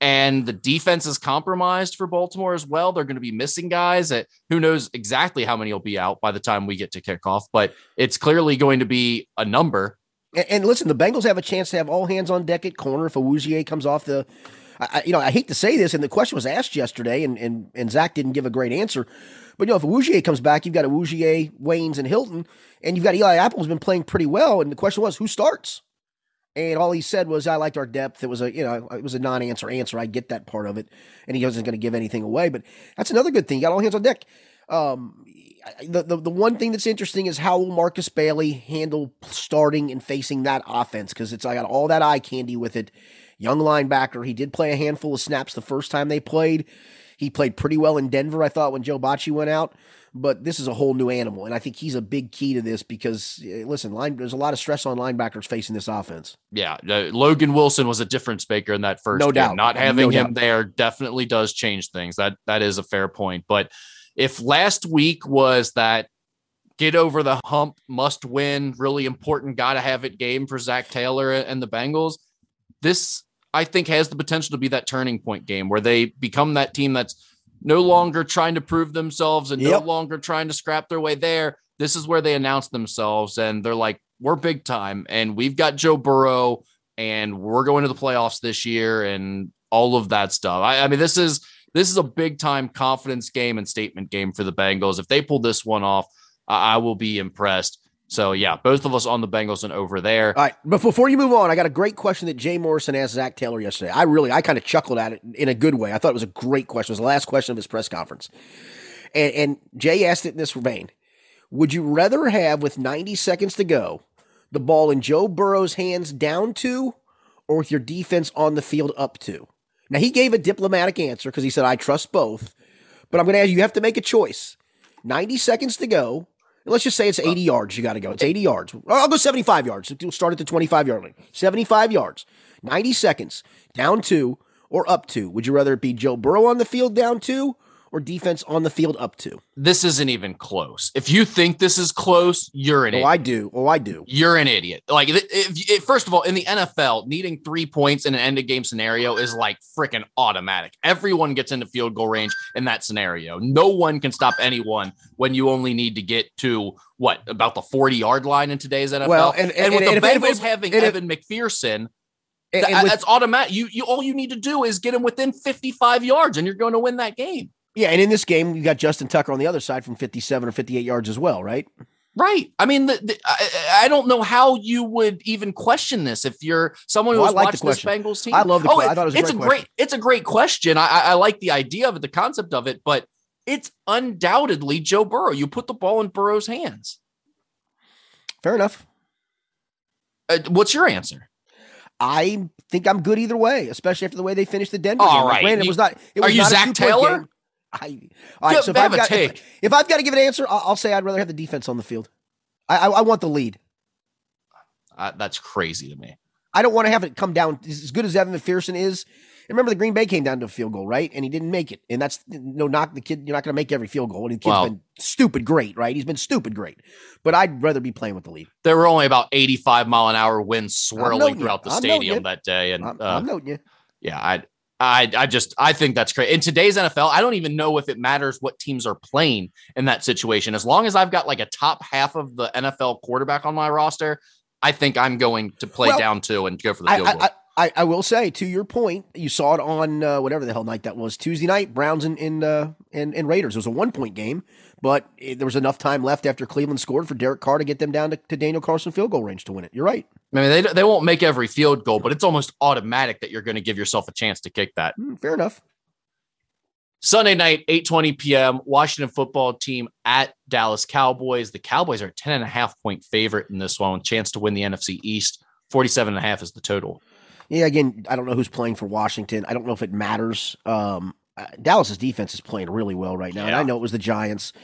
And the defense is compromised for Baltimore as well. They're going to be missing guys that who knows exactly how many will be out by the time we get to kickoff, but it's clearly going to be a number. And, and listen, the Bengals have a chance to have all hands on deck at corner if Awuzie comes off the. I, you know, I hate to say this, and the question was asked yesterday, and and, and Zac didn't give a great answer. But you know, if Awuzie comes back, you've got Awuzie, Waynes, and Hilton, and you've got Eli Apple who's been playing pretty well. And the question was, who starts? And all he said was, "I liked our depth." It was a, you know, it was a non-answer answer. I get that part of it, and he wasn't going to give anything away. But that's another good thing. You got all hands on deck. Um, the, the the one thing that's interesting is how will Markus Bailey handle starting and facing that offense because it's I got all that eye candy with it. Young linebacker, he did play a handful of snaps the first time they played. He played pretty well in Denver, I thought, when Joe Bachie went out. But this is a whole new animal, and I think he's a big key to this because eh, listen, line, there's a lot of stress on linebackers facing this offense. Yeah, uh, Logan Wilson was a difference maker in that first No game. doubt. Not having No him doubt. there definitely does change things. That that is a fair point. But if last week was that get over the hump, must win, really important, got to have it game for Zac Taylor and the Bengals. This, I think, has the potential to be that turning point game where they become that team that's no longer trying to prove themselves and yep. no longer trying to scrap their way there. This is where they announce themselves and they're like, we're big time and we've got Joe Burrow and we're going to the playoffs this year and all of that stuff. I, I mean, this is this is a big time confidence game and statement game for the Bengals. If they pull this one off, I, I will be impressed. So yeah, both of us on the Bengals and over there. All right, but before you move on, I got a great question that Jay Morrison asked Zac Taylor yesterday. I really, I kind of chuckled at it in a good way. I thought it was a great question. It was the last question of his press conference, and, and Jay asked it in this vein: Would you rather have, with 90 seconds to go, the ball in Joe Burrow's hands down to, or with your defense on the field up to? Now he gave a diplomatic answer because he said, "I trust both," but I'm going to ask you: You have to make a choice. 90 seconds to go Let's just say it's 80 yards. You got to go. It's 80 yards. I'll go 75 yards. We'll start at the 25 yard line. 75 yards, 90 seconds, down two or up two. Would you rather it be Joe Burrow on the field down two or defense on the field up to? This isn't even close. If you think this is close, you're an oh, idiot. I do. Oh, I do. You're an idiot. Like, if, if, first of all, in the NFL, needing three points in an end of game scenario is like freaking automatic. Everyone gets into field goal range in that scenario. No one can stop anyone when you only need to get to what about the 40 yard line in today's NFL. Well, and, and, and with and, the Bengals having Evan McPherson. And, with, that's automatic. You you all you need to do is get him within 55 yards, and you're going to win that game. Yeah, and in this game, you got Justin Tucker on the other side from 57 or 58 yards as well, right? Right. I mean, the, the, I, I, don't know how you would even question this if you're someone who's oh, like watched this Bengals team. I love the. Oh, I thought it was it's a great. great it's a great question. I, I like the idea of it, the concept of it, but it's undoubtedly Joe Burrow. You put the ball in Burrow's hands. Fair enough. Uh, what's your answer? I think I'm good either way, especially after the way they finished the Denver All game. Right. Granted, you, it was not. It was are you Zac Taylor? Game. I, all right, so if I've, got, if, if, I've got to give an answer, I'll, I'll, say I'd rather have the defense on the field. I, I, I want the lead. Uh, that's crazy to me. I don't want to have it come down as good as Evan McPherson is. Remember, the Green Bay came down to a field goal, right? And he didn't make it. And that's no knock. The kid, you're not going to make every field goal. And the kid's well, been stupid great, right? He's been stupid great. But I'd rather be playing with the lead. There were only about 85 mile an hour winds swirling throughout you. the I'm stadium that day. And I'm, uh, I'm noting you. Yeah, I I, I just I think that's great. In today's NFL, I don't even know if it matters what teams are playing in that situation. As long as I've got like a top half of the NFL quarterback on my roster, I think I'm going to play well, down two and go for the field goal. I, I, I, will say to your point, you saw it on uh, whatever the hell night that was Tuesday night, Browns and and, uh, and, and Raiders. It was a one point game, but it, there was enough time left after Cleveland scored for Derek Carr to get them down to, to Daniel Carlson field goal range to win it. You're right. I mean, they they won't make every field goal, but it's almost automatic that you're going to give yourself a chance to kick that. Mm, fair enough. Sunday night, 8:20 p.m. Washington football team at Dallas Cowboys. The Cowboys are a 10 and a half point favorite in this one, chance to win the NFC East. 47 and a half is the total. Yeah, again, I don't know who's playing for Washington. I don't know if it matters. Um, uh, Dallas's defense is playing really well right now, yeah. and I know it was the Giants.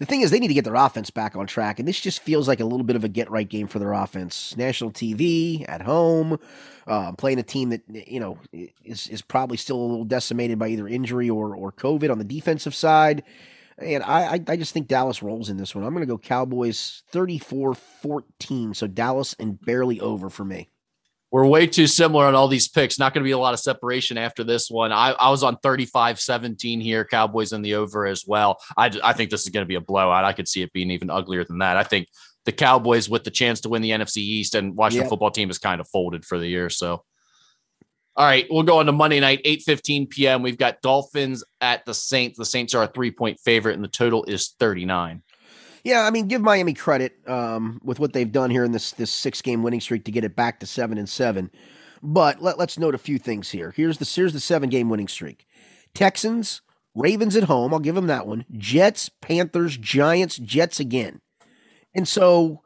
The thing is, they need to get their offense back on track, and this just feels like a little bit of a get right game for their offense. National TV at home, uh, playing a team that you know is is probably still a little decimated by either injury or or COVID on the defensive side. And I, I, just think Dallas rolls in this one. I'm going to go Cowboys 34 14. So Dallas and barely over for me we're way too similar on all these picks. Not going to be a lot of separation after this one. I, I was on 35 17 here, Cowboys in the over as well. I, I think this is going to be a blowout. I could see it being even uglier than that. I think the Cowboys, with the chance to win the NFC East and Washington yep. football team, is kind of folded for the year. So, all right, we'll go on to Monday night, 8 15 p.m. We've got Dolphins at the Saints. The Saints are a three point favorite, and the total is 39. Yeah, I mean, give Miami credit um, with what they've done here in this this six game winning streak to get it back to seven and seven. But let, us note a few things here. Here's the here's the seven game winning streak: Texans, Ravens at home. I'll give them that one. Jets, Panthers, Giants, Jets again. And so,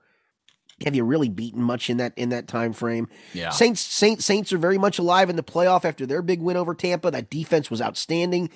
have you really beaten much in that in that time frame? Yeah. Saints Saints Saints are very much alive in the playoff after their big win over Tampa. That defense was outstanding.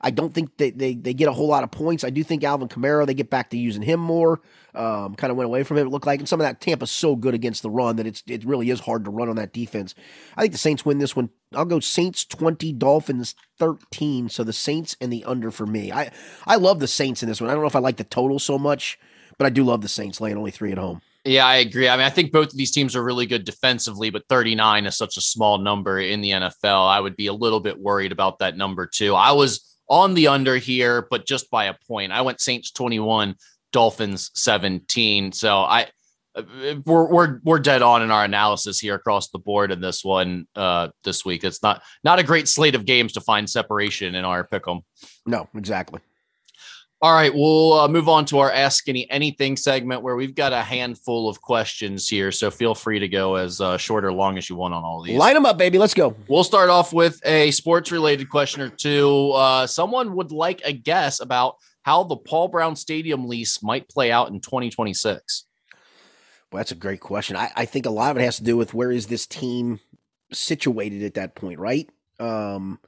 I don't think they, they, they get a whole lot of points. I do think Alvin Kamara, they get back to using him more. Um, kind of went away from him, it looked like. And some of that Tampa's so good against the run that it's it really is hard to run on that defense. I think the Saints win this one. I'll go Saints 20, Dolphins 13. So the Saints and the under for me. I, I love the Saints in this one. I don't know if I like the total so much, But I do love the Saints laying only three at home. Yeah, I agree. I mean, I think both of these teams are really good defensively, but 39 is such a small number in the NFL. I would be a little bit worried about that number too. I was on the under here, but just by a point. I went Saints 21, Dolphins 17. So I we're we're we're dead on in our analysis here across the board in this one uh this week. It's not not a great slate of games to find separation in our pick 'em. No, exactly. All right, we'll uh, move on to our Ask Skinny Anything segment where we've got a handful of questions here. So feel free to go as uh, short or long as you want on all these. Line them up, baby. Let's go. We'll start off with a sports related question or two. Uh, someone would like a guess about how the Paul Brown Stadium lease might play out in 2026. Well, that's a great question. I, I think a lot of it has to do with where is this team situated at that point, right? Um,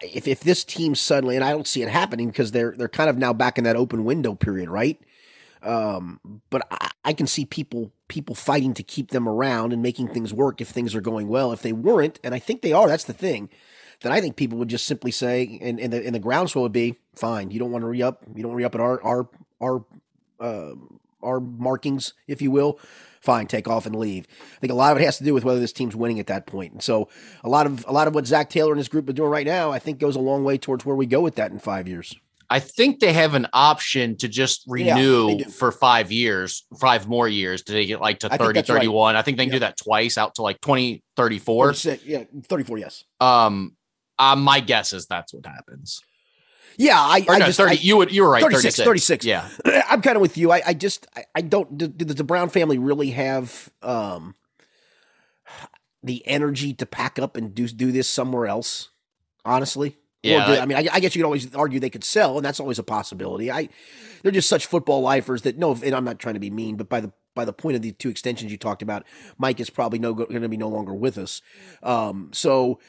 if if this team suddenly, and I don't see it happening because they're they're kind of now back in that open window period, right? Um, but I, I, can see people people fighting to keep them around and making things work if things are going well. If they weren't, and I think they are, that's the thing. Then I think people would just simply say, and, and the and the groundswell would be fine. You don't want to re up. You don't re up at our our our uh, our markings, if you will fine, take off and leave. I think a lot of it has to do with whether this team's winning at that point. And so a lot of a lot of what Zac Taylor and his group are doing right now, I think goes a long way towards where we go with that in five years. I think they have an option to just renew yeah, for five years, five more years to take it like to 30, 31. Right. I think they can yeah. do that twice out to like 2034. Yeah, 34, yes. Um, uh, my guess is that's what happens. Yeah, I, I no, just 30, I, you would you were right 36, 36. 36. Yeah. I'm kind of with you. I, I just I, I don't does the Brown family really have um the energy to pack up and do do this somewhere else? Honestly. Yeah. Do, I mean, I, I, guess you could always argue they could sell, and that's always a possibility. I, they're just such football lifers that no, and I'm not trying to be mean, but by the by the point of the two extensions you talked about, Mike is probably no going to be no longer with us. Um, so,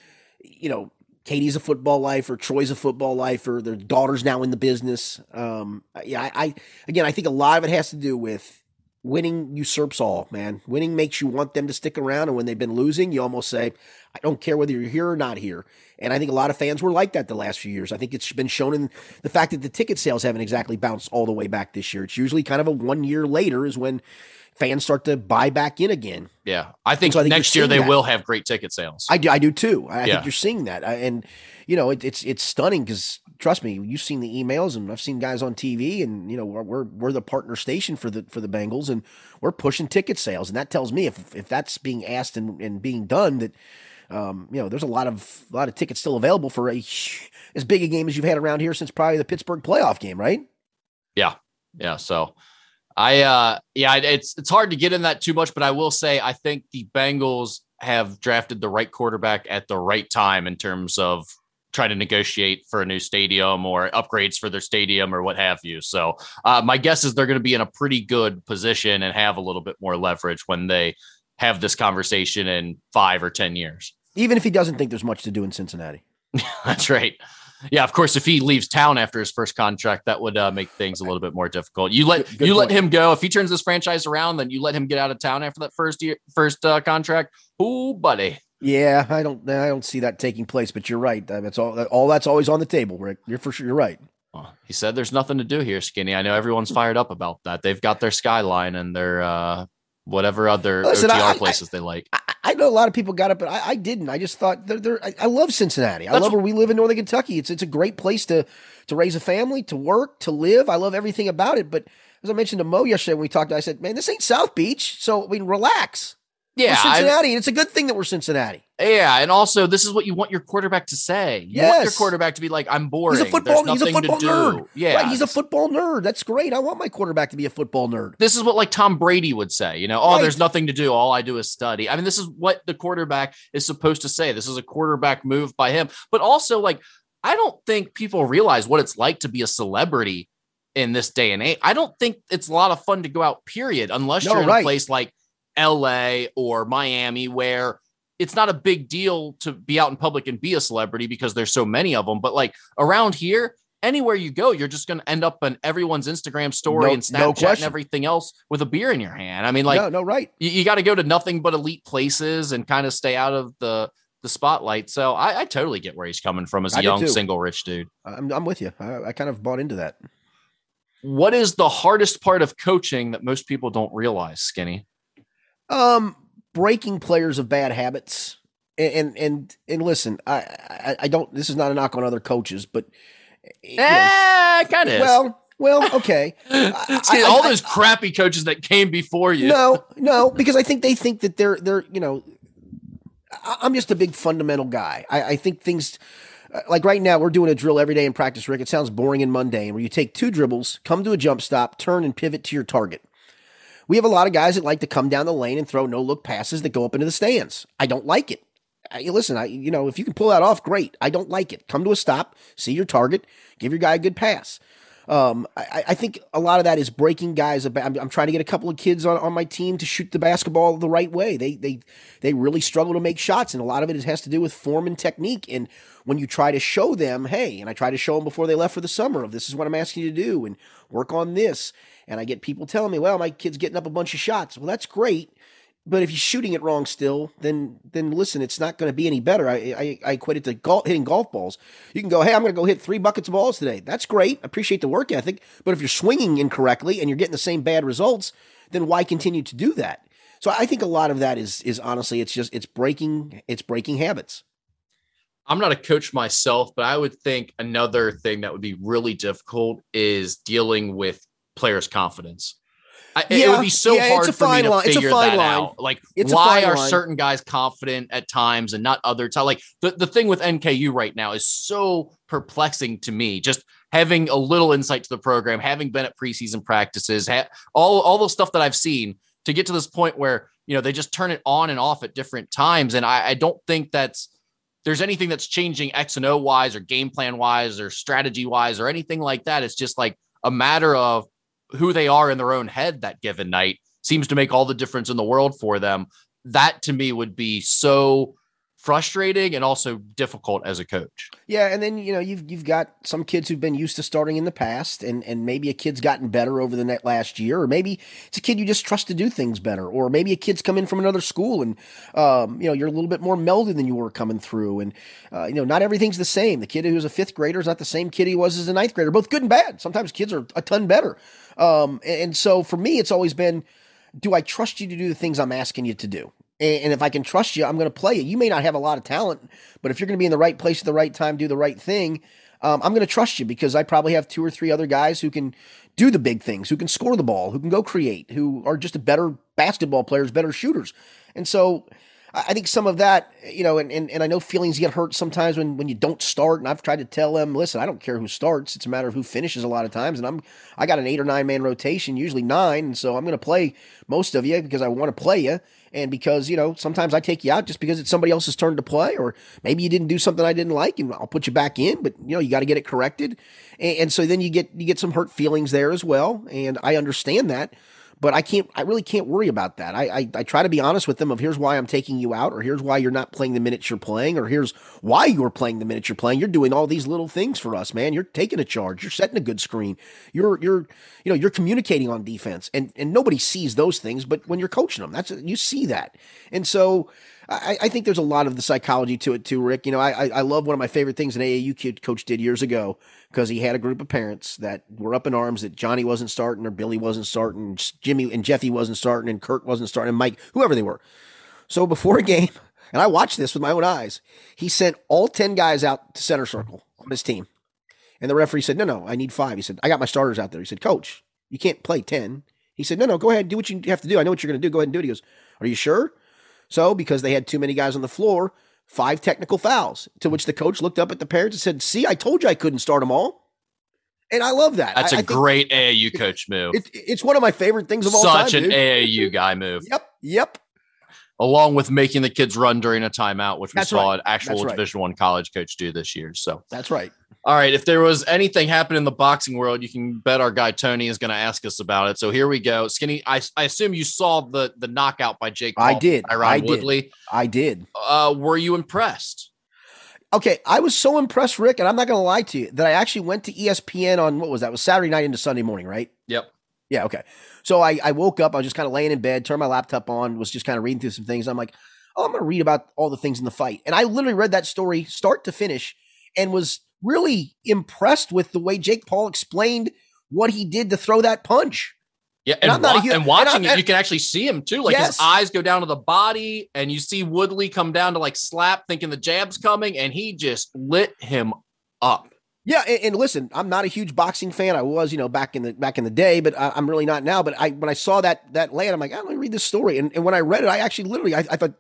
you know, Katie's a football lifer. Troy's a football lifer. Their daughter's now in the business. Um, yeah, I, I, again, I think a lot of it has to do with winning usurps all, man. Winning makes you want them to stick around, and when they've been losing, you almost say, "I don't care whether you're here or not here." And I think a lot of fans were like that the last few years. I think it's been shown in the fact that the ticket sales haven't exactly bounced all the way back this year. It's usually kind of a one year later is when fans start to buy back in again. Yeah, I think, so I think next year they that. will have great ticket sales. I do, I do too. I yeah. think you're seeing that, and you know it, it's it's stunning because trust me, you've seen the emails, and I've seen guys on TV, and you know we're, we're we're the partner station for the for the Bengals, and we're pushing ticket sales, and that tells me if if that's being asked and, and being done that. Um, you know, there's a lot of a lot of tickets still available for a as big a game as you've had around here since probably the Pittsburgh playoff game, right? Yeah, yeah. So I uh yeah, it's it's hard to get in that too much, but I will say I think the Bengals have drafted the right quarterback at the right time in terms of trying to negotiate for a new stadium or upgrades for their stadium or what have you. So uh, my guess is they're going to be in a pretty good position and have a little bit more leverage when they have this conversation in five or ten years. Even if he doesn't think there's much to do in Cincinnati. That's right yeah, of course, if he leaves town after his first contract, that would uh, make things a little bit more difficult. You let Good you point. let him go. If he turns this franchise around, then you let him get out of town after that first year, first uh, contract. Oh, buddy. Yeah, I don't, I don't see that taking place. But you're right. That's all. All that's always on the table, Rick. You're for sure. You're right. Well, he said there's nothing to do here, Skinny. I know everyone's fired up about that. They've got their skyline and their uh, whatever other Listen, OTR I, places I, they like. I, I, know a lot of people got it, but I, I didn't. I just thought they're, they're I, love Cincinnati. I That's love where we live in Northern Kentucky. It's it's a great place to to raise a family, to work, to live. I love everything about it. But as I mentioned to Mo yesterday when we talked, I said, "Man, this ain't South Beach." So I mean, relax. Yeah, we're Cincinnati, and it's a good thing that we're Cincinnati. Yeah, and also this is what you want your quarterback to say. You yes. want your quarterback to be like, "I'm bored." He's a football. He's a football nerd. Yeah, right, he's a football nerd. That's great. I want my quarterback to be a football nerd. This is what like Tom Brady would say. You know, oh, right. there's nothing to do. All I do is study. I mean, this is what the quarterback is supposed to say. This is a quarterback move by him. But also, like, I don't think people realize what it's like to be a celebrity in this day and age. I don't think it's a lot of fun to go out. Period, unless no, you're in right. a place like LA or Miami where it's not a big deal to be out in public and be a celebrity because there's so many of them. But like around here, anywhere you go, you're just going to end up on everyone's Instagram story no, and Snapchat no and everything else with a beer in your hand. I mean, like, no, no right. You, you got to go to nothing but elite places and kind of stay out of the the spotlight. So I, I totally get where he's coming from as a I young single rich dude. I'm, I'm with you. I, I kind of bought into that. What is the hardest part of coaching that most people don't realize, Skinny? Um, breaking players of bad habits. And and and, listen, I, I, I don't. This is not a knock on other coaches, but yeah, kind of. Well, well, okay. See, all those crappy coaches that came before you. No, no, because I think they think that they're they're you know. I'm just a big fundamental guy. I, I think things uh, like right now we're doing a drill every day in practice, Rick. It sounds boring and mundane, where you take two dribbles, come to a jump stop, turn and pivot to your target. We have a lot of guys that like to come down the lane and throw no look passes that go up into the stands. I don't like it. I, listen, I you know if you can pull that off, great. I don't like it. Come to a stop, see your target, give your guy a good pass. Um, I, I, think a lot of that is breaking guys. I'm, I'm, trying to get a couple of kids on, on my team to shoot the basketball the right way. They they they really struggle to make shots, and a lot of it has to do with form and technique. And when you try to show them, hey, and I try to show them before they left for the summer of this is what I'm asking you to do, and work on this. And I get people telling me, well, my kid's getting up a bunch of shots. Well, that's great. But if he's shooting it wrong still, then then listen, it's not going to be any better. I, I, I equate it to hitting golf balls. You can go, hey, I'm going to go hit three buckets of balls today. That's great. Appreciate the work ethic. But if you're swinging incorrectly and you're getting the same bad results, then why continue to do that? So I think a lot of that is is honestly, it's just it's breaking it's breaking habits. I'm not a coach myself, but I would think another thing that would be really difficult is dealing with players' confidence. I, yeah, it would be so yeah, hard for me to line. figure that line. out. Like, it's why are line. certain guys confident at times and not others? Like the, the thing with NKU right now is so perplexing to me. Just having a little insight to the program, having been at preseason practices, ha- all all the stuff that I've seen to get to this point where you know they just turn it on and off at different times, and I, I don't think that's there's anything that's changing X and O wise or game plan wise or strategy wise or anything like that. It's just like a matter of who they are in their own head that given night seems to make all the difference in the world for them. That to me would be so frustrating and also difficult as a coach. Yeah, and then you know you've you've got some kids who've been used to starting in the past, and and maybe a kid's gotten better over the last year, or maybe it's a kid you just trust to do things better, or maybe a kid's come in from another school and um, you know you're a little bit more melded than you were coming through, and uh, you know not everything's the same. The kid who's a fifth grader is not the same kid he was as a ninth grader, both good and bad. Sometimes kids are a ton better, um, and so for me, it's always been. Do I trust you to do the things I'm asking you to do? And if I can trust you, I'm going to play you. You may not have a lot of talent, but if you're going to be in the right place at the right time, do the right thing, um, I'm going to trust you because I probably have two or three other guys who can do the big things, who can score the ball, who can go create, who are just better basketball players, better shooters. And so I think some of that, you know, and, and, and I know feelings get hurt sometimes when, when you don't start. And I've tried to tell them, listen, I don't care who starts. It's a matter of who finishes a lot of times. And I'm, I got an eight or nine man rotation, usually nine. And so I'm going to play most of you because I want to play you. And because, you know, sometimes I take you out just because it's somebody else's turn to play, or maybe you didn't do something I didn't like and I'll put you back in, but you know, you got to get it corrected. And, and so then you get, you get some hurt feelings there as well. And I understand that. But I can't, I really can't worry about that. I, I, I try to be honest with them of here's why I'm taking you out, or here's why you're not playing the minutes you're playing, or here's why you're playing the minutes you're playing. You're doing all these little things for us, man. You're taking a charge. You're setting a good screen. You're, you're, you know, you're communicating on defense, and and nobody sees those things, but when you're coaching them, that's you see that, and so I, I, think there's a lot of the psychology to it too, Rick. You know, I, I love one of my favorite things an AAU kid coach did years ago because he had a group of parents that were up in arms that Johnny wasn't starting or Billy wasn't starting, Jimmy and Jeffy wasn't starting, and Kurt wasn't starting, and Mike, whoever they were. So before a game, and I watched this with my own eyes, he sent all 10 guys out to center circle on his team. And the referee said, No, no, I need five. He said, I got my starters out there. He said, Coach, you can't play 10. He said, No, no, go ahead, and do what you have to do. I know what you're going to do. Go ahead and do it. He goes, Are you sure? So, because they had too many guys on the floor, five technical fouls, to which the coach looked up at the parents and said, See, I told you I couldn't start them all. And I love that. That's a I great AAU coach move. It, it's one of my favorite things of all Such time. Such an AAU guy move. Yep. Yep along with making the kids run during a timeout, which we that's saw right. an actual right. Division One college coach do this year. So that's right. All right. If there was anything happening in the boxing world, you can bet our guy Tony is going to ask us about it. So here we go. Skinny, I, I assume you saw the the knockout by Jake. Paul, I did. I Woodley. did. I did. Uh, were you impressed? Okay, I was so impressed, Rick, and I'm not going to lie to you that I actually went to ESPN on what was that? It was Saturday night into Sunday morning, right? Yep. Yeah. Okay. So I, I woke up. I was just kind of laying in bed, turned my laptop on, was just kind of reading through some things. I'm like, oh, I'm going to read about all the things in the fight. And I literally read that story start to finish and was really impressed with the way Jake Paul explained what he did to throw that punch. Yeah, And and, I'm not a wa- hu- and watching and it, you can actually see him too. Like Yes. his eyes go down to the body, and you see Woodley come down to like slap, thinking the jab's coming, and he just lit him up. Yeah, and, and listen, I'm not a huge boxing fan. I was, you know, back in the back in the day, but I, I'm really not now. But I when I saw that that land, I'm like, oh, let me read this story. And, and when I read it, I actually literally I, I thought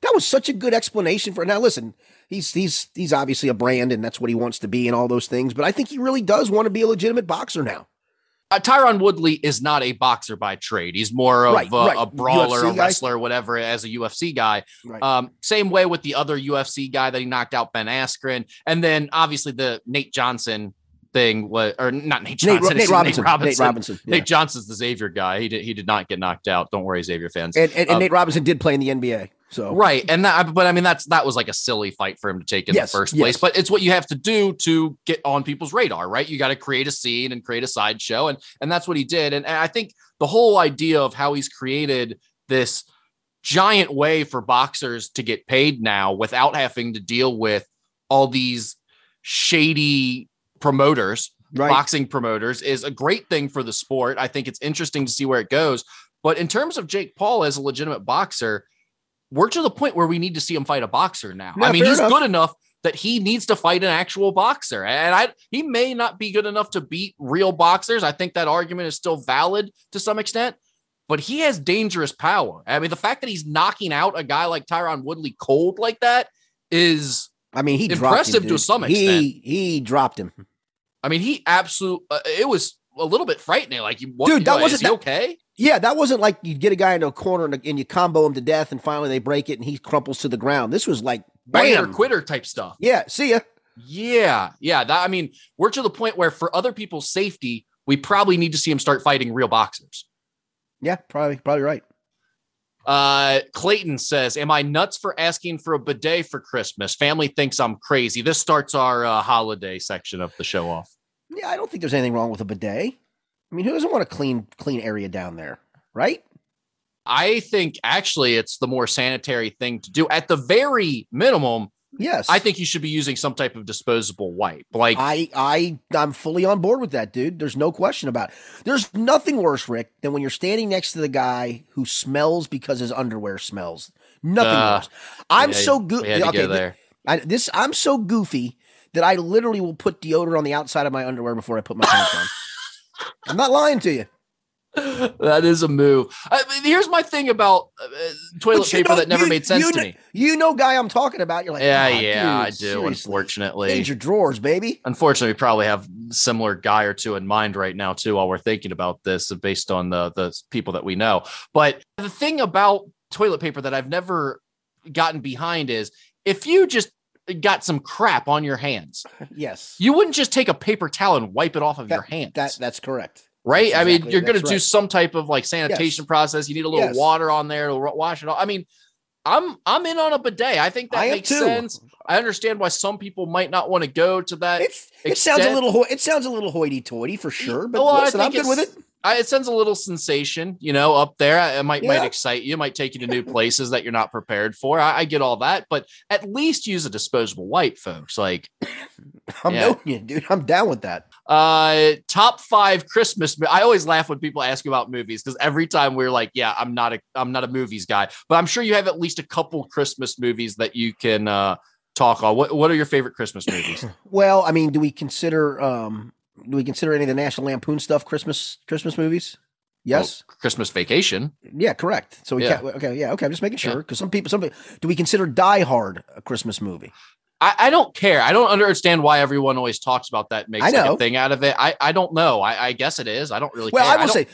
that was such a good explanation for. Now, listen, he's he's he's obviously a brand, and that's what he wants to be, and all those things. But I think he really does want to be a legitimate boxer now. Uh, Tyron Woodley is not a boxer by trade. He's more of Right, a, right. a brawler, UFC a guy. wrestler, whatever, as a UFC guy. Right. Um, same way with the other UFC guy that he knocked out, Ben Askren, and then obviously the Nate Johnson thing was, or not Nate Nate, Johnson, Nate, it's Robinson. Nate Robinson. Nate Robinson. yeah. Nate Johnson's the Xavier guy. He did he did not get knocked out. Don't worry, Xavier fans. and and, and Um, Nate Robinson did play in the NBA. So Right. And that, but I mean, that's, that was like a silly fight for him to take in Yes, the first place, yes. but it's what you have to do to get on people's radar, right? You got to create a scene and create a sideshow. And, and that's what he did. And, and I think the whole idea of how he's created this giant way for boxers to get paid now without having to deal with all these shady promoters right. boxing promoters is a great thing for the sport. I think it's interesting to see where it goes. But in terms of Jake Paul as a legitimate boxer, we're to the point where we need to see him fight a boxer now. Yeah, I mean, he's enough. good enough that he needs to fight an actual boxer. And I he may not be good enough to beat real boxers. I think that argument is still valid to some extent. But he has dangerous power. I mean, the fact that he's knocking out a guy like Tyron Woodley cold like that is I mean, he dropped impressive him, to some He he dropped him. I mean, he absolute. Uh, it was a little bit frightening. Like, you, Dude, that wasn't that- okay? Yeah, that wasn't like you get a guy into a corner and, and you combo him to death, and finally they break it and he crumples to the ground. This was like bam, quitter type stuff. Yeah, see ya. Yeah, yeah. That I mean, we're to the point where for other people's safety, we probably need to see him start fighting real boxers. Yeah, probably probably right. Uh, Clayton says, "Am I nuts for asking for a bidet for Christmas? Family thinks I'm crazy." This starts our uh, holiday section of the show off. Yeah, I don't think there's anything wrong with a bidet. I mean, who doesn't want a clean clean area down there, right? I think actually it's the more sanitary thing to do. At the very minimum, Yes, I think you should be using some type of disposable wipe. Like I I I'm fully on board with that, dude. There's no question about it. There's nothing worse, Rick, than when you're standing next to the guy who smells because his underwear smells. Nothing Uh, worse. I'm yeah, so good. had to Okay, go there. I, this I'm so goofy that I literally will put deodorant on the outside of my underwear before I put my pants on. I'm not lying to you. that is a move. I mean, here's my thing about uh, toilet paper know- that never you- made sense you to me. You know, guy I'm talking about. You're like, Yeah, "Ah, yeah, I do. seriously. Unfortunately, Change your drawers, baby. unfortunately, we probably have similar guy or two in mind right now too. While we're thinking about this, based on the the people that we know. But the thing about toilet paper that I've never gotten behind is if you just got some crap on your hands, Yes, you wouldn't just take a paper towel and wipe it off of your hands. that that's correct. right? That's I mean, you're going to do right. some type of like sanitation process. You need a little Yes. water on there to wash it off. I mean, I'm I'm in on a bidet. I think that I makes sense. I understand why some people might not want to go to that. It's it sounds a little ho- it sounds a little hoity-toity for sure, but Well, listen, I'm good with it. I, it sends a little sensation, you know, up there. It might might excite you, it might take you to new places that you're not prepared for. I, I get all that, but at least use a disposable wipe, folks. Like I'm Yeah. knowing you, dude. I'm down with that. Uh, top five Christmas. I always laugh when people ask about movies because every time we're like, "Yeah, I'm not a I'm not a movies guy," but I'm sure you have at least a couple Christmas movies that you can uh talk on. What What are your favorite Christmas movies? Well, I mean, do we consider um do we consider any of the National Lampoon stuff Christmas Christmas movies? Yes. Well, Christmas Vacation. yeah, correct. So we Yeah. can't okay, yeah, okay, I'm just making sure Yeah. because some people some people, do we consider Die Hard a Christmas movie? I, I don't care. I don't understand why everyone always talks about that. Makes I like a thing out of it. I I don't know. I, I guess it is. I don't really. Well, care. I will don't, say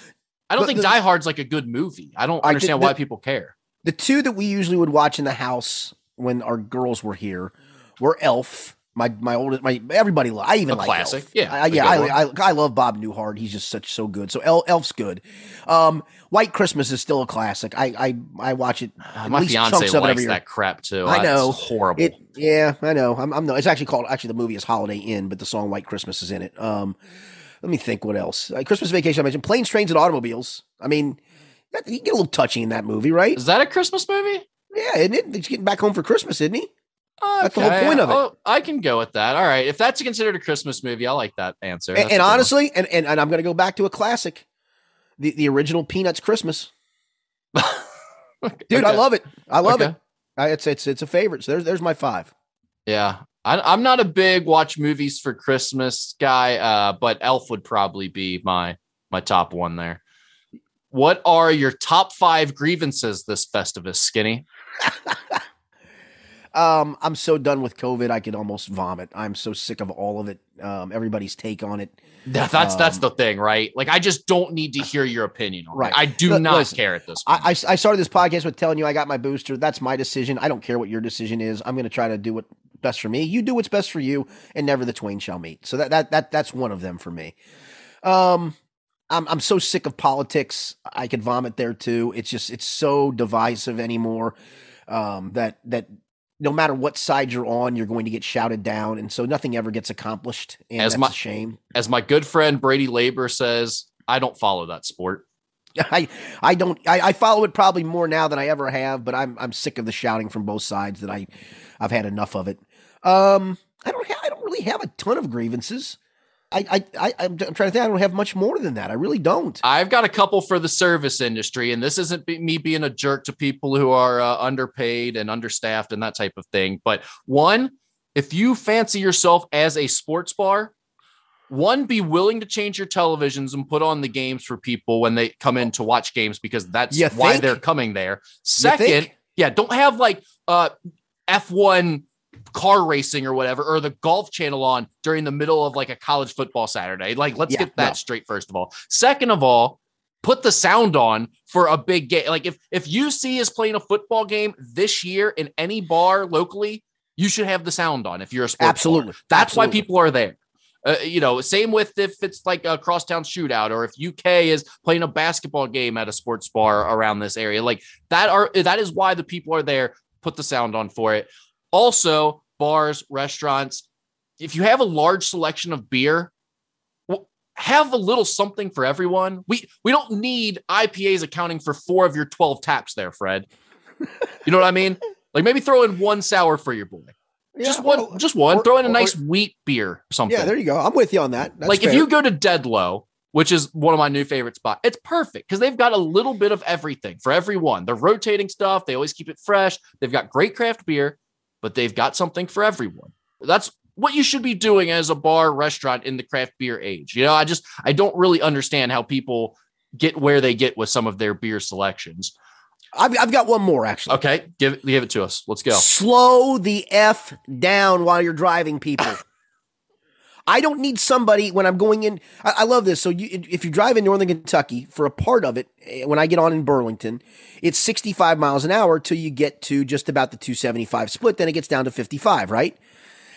I don't think the- Die Hard's like a good movie. I don't I did- understand the- why people care. the two that we usually would watch in the house when our girls were here were Elf. My my oldest my everybody lo- I even A like classic. Elf. Yeah, I, yeah I, I I love Bob Newhart. He's just such so good. So El, Elf's good. Um, White Christmas is still a classic. I I I watch it. at My least fiance chunks of it every likes year. that crap too. I That's know. horrible. It yeah I know. I'm I'm no. It's actually called actually the movie is Holiday Inn, but the song White Christmas is in it. Um, let me think what else. Uh, Christmas Vacation. I mentioned planes, trains, and automobiles. I mean, that- you get a little touchy in that movie, right? Is that a Christmas movie? Yeah, isn't it? He's getting back home for Christmas, isn't he? Uh, That's the whole point of it. Oh, I can go with that. All right. If that's considered a Christmas movie, I like that answer. And, That's and honestly, and, and, and I'm going to go back to a classic, the the original Peanuts Christmas. Dude, I love it. I love Okay. it. I, it's it's it's a favorite. So there's there's my five. Yeah. I, I'm not a big watch movies for Christmas guy, uh, but Elf would probably be my my top one there. What are your top five grievances this Festivus, Skinny? Um, I'm so done with COVID. I could almost vomit. I'm so sick of all of it. Um, everybody's take on it. That- that's that's Um, the thing, right? Like, I just don't need to hear your opinion on it. Right. I do Look, not listen, care at this point. I, I, I started this podcast with telling you I got my booster. That's my decision. I don't care what your decision is. I'm going to try to do what's best for me. You do what's best for you, and never the twain shall meet. So that that that that's one of them for me. Um, I'm I'm so sick of politics. I could vomit there too. It's just it's so divisive anymore. Um, that that no matter what side you're on, you're going to get shouted down, and so nothing ever gets accomplished. And As that's my- a shame. As my good friend Brady Labor says, I don't follow that sport. I I don't I, I follow it probably more now than I ever have, but I'm I'm sick of the shouting from both sides that I I've had enough of it. Um, I don't ha- I don't really have a ton of grievances. I I, I I'm, I'm trying to think. I don't have much more than that. I really don't. I've got a couple for the service industry, and this isn't me being a jerk to people who are uh, underpaid and understaffed and that type of thing. But one, if you fancy yourself as a sports bar, one, be willing to change your televisions and put on the games for people when they come in to watch games because that's You why think? they're coming there. Second, yeah, don't have like uh F1 car racing or whatever, or the golf channel on during the middle of like a college football Saturday. Like, let's Yeah, get that no. straight, first of all. Second of all, put the sound on for a big game. Like if if UC is playing a football game this year in any bar locally, you should have the sound on if you're a sports bar. Absolutely. That's why people are there. Uh, you know, same with if it's like a crosstown shootout or if UK is playing a basketball game at a sports bar around this area. Like that are that is why the people are there. Put the sound on for it. Also, bars, restaurants, if you have a large selection of beer, have a little something for everyone. We we don't need IPAs accounting for four of your 12 taps there, Fred. You know what I mean? Like maybe throw in one sour for your boy. just one, well, just one. or- Throw in a or- nice wheat beer or something. Yeah, there you go. I'm with you on that. That's like if you go to Deadlow, which is one of my new favorite spots, it's perfect because they've got a little bit of everything for everyone. They're rotating stuff. They always keep it fresh. They've got great craft beer, but they've got something for everyone. That's what you should be doing as a bar restaurant in the craft beer age. You know, I just I don't really understand how people get where they get with some of their beer selections. I've, I've got one more actually. Okay, give it give it to us. Let's go. Slow the F down while you're driving, people. I don't need somebody when I'm going in. I, I love this. So you, if you drive in Northern Kentucky for a part of it, eh, when I get on in Burlington, it's 65 miles an hour till you get to just about the 275 split. Then it gets down to 55, right?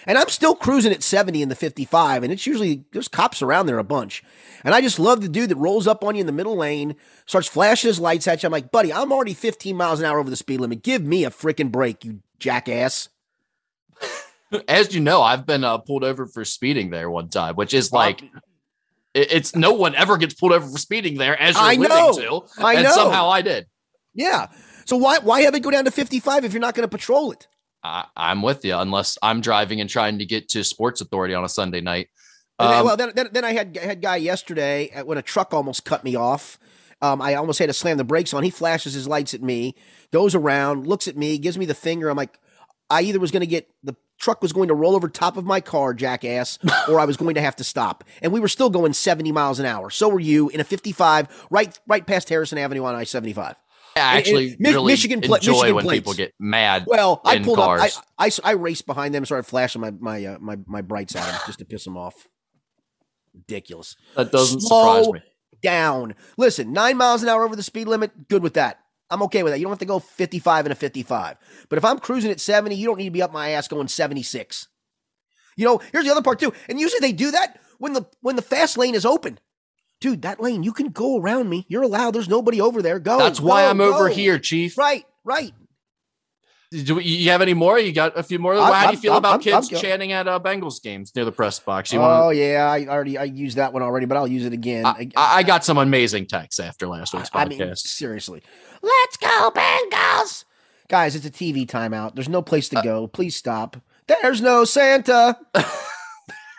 And I'm still cruising at 70 in the 55, and it's usually there's cops around there a bunch. And I just love the dude that rolls up on you in the middle lane, starts flashing his lights at you. I'm like, buddy, I'm already 15 miles an hour over the speed limit. Give me a freaking break, you jackass. As you know, I've been uh, pulled over for speeding there one time, which is like it- it's no one ever gets pulled over for speeding there as you're I know. to, I and know. somehow I did. Yeah. So why why have it go down to 55 if you're not going to patrol it? I, I'm with you, unless I'm driving and trying to get to Sports Authority on a Sunday night. And then- Um, well, then, then, then I had I had guy yesterday when a truck almost cut me off. Um, I almost had to slam the brakes on. He flashes his lights at me, goes around, looks at me, gives me the finger. I'm like, I either was going to get the truck was going to roll over top of my car, jackass, or I was going to have to stop. And we were still going 70 miles an hour. So were you in a 55, right right past Harrison Avenue on I-75. I actually Mi- really Michigan pla- enjoy Michigan when plates. people get mad. Well, I pulled up. I. I, I, I raced behind them, started flashing my my uh, my my brights at them just to piss them off. Ridiculous. that doesn't slow surprise me. Down. Listen, nine miles an hour over the speed limit. Good with that. I'm okay with that. You don't have to go 55 and a 55. But if I'm cruising at 70, you don't need to be up my ass going 76. You know, here's the other part too. And usually they do that when the when the fast lane is open. Dude, that lane, you can go around me. You're allowed. There's nobody over there. Go. That's why go, I'm over here, Chief. Right, right. Do we- you have any more? You got a few more. I'm- How do you feel I'm- about I'm- kids chanting at uh, Bengals games near the press box? You oh want? yeah, I already I used that one already, but I'll use it again. I, I I got some amazing texts after last week's I podcast. mean, seriously. Let's go, Bengals! Guys, it's a TV timeout. There's no place to go. Please stop. There's no Santa.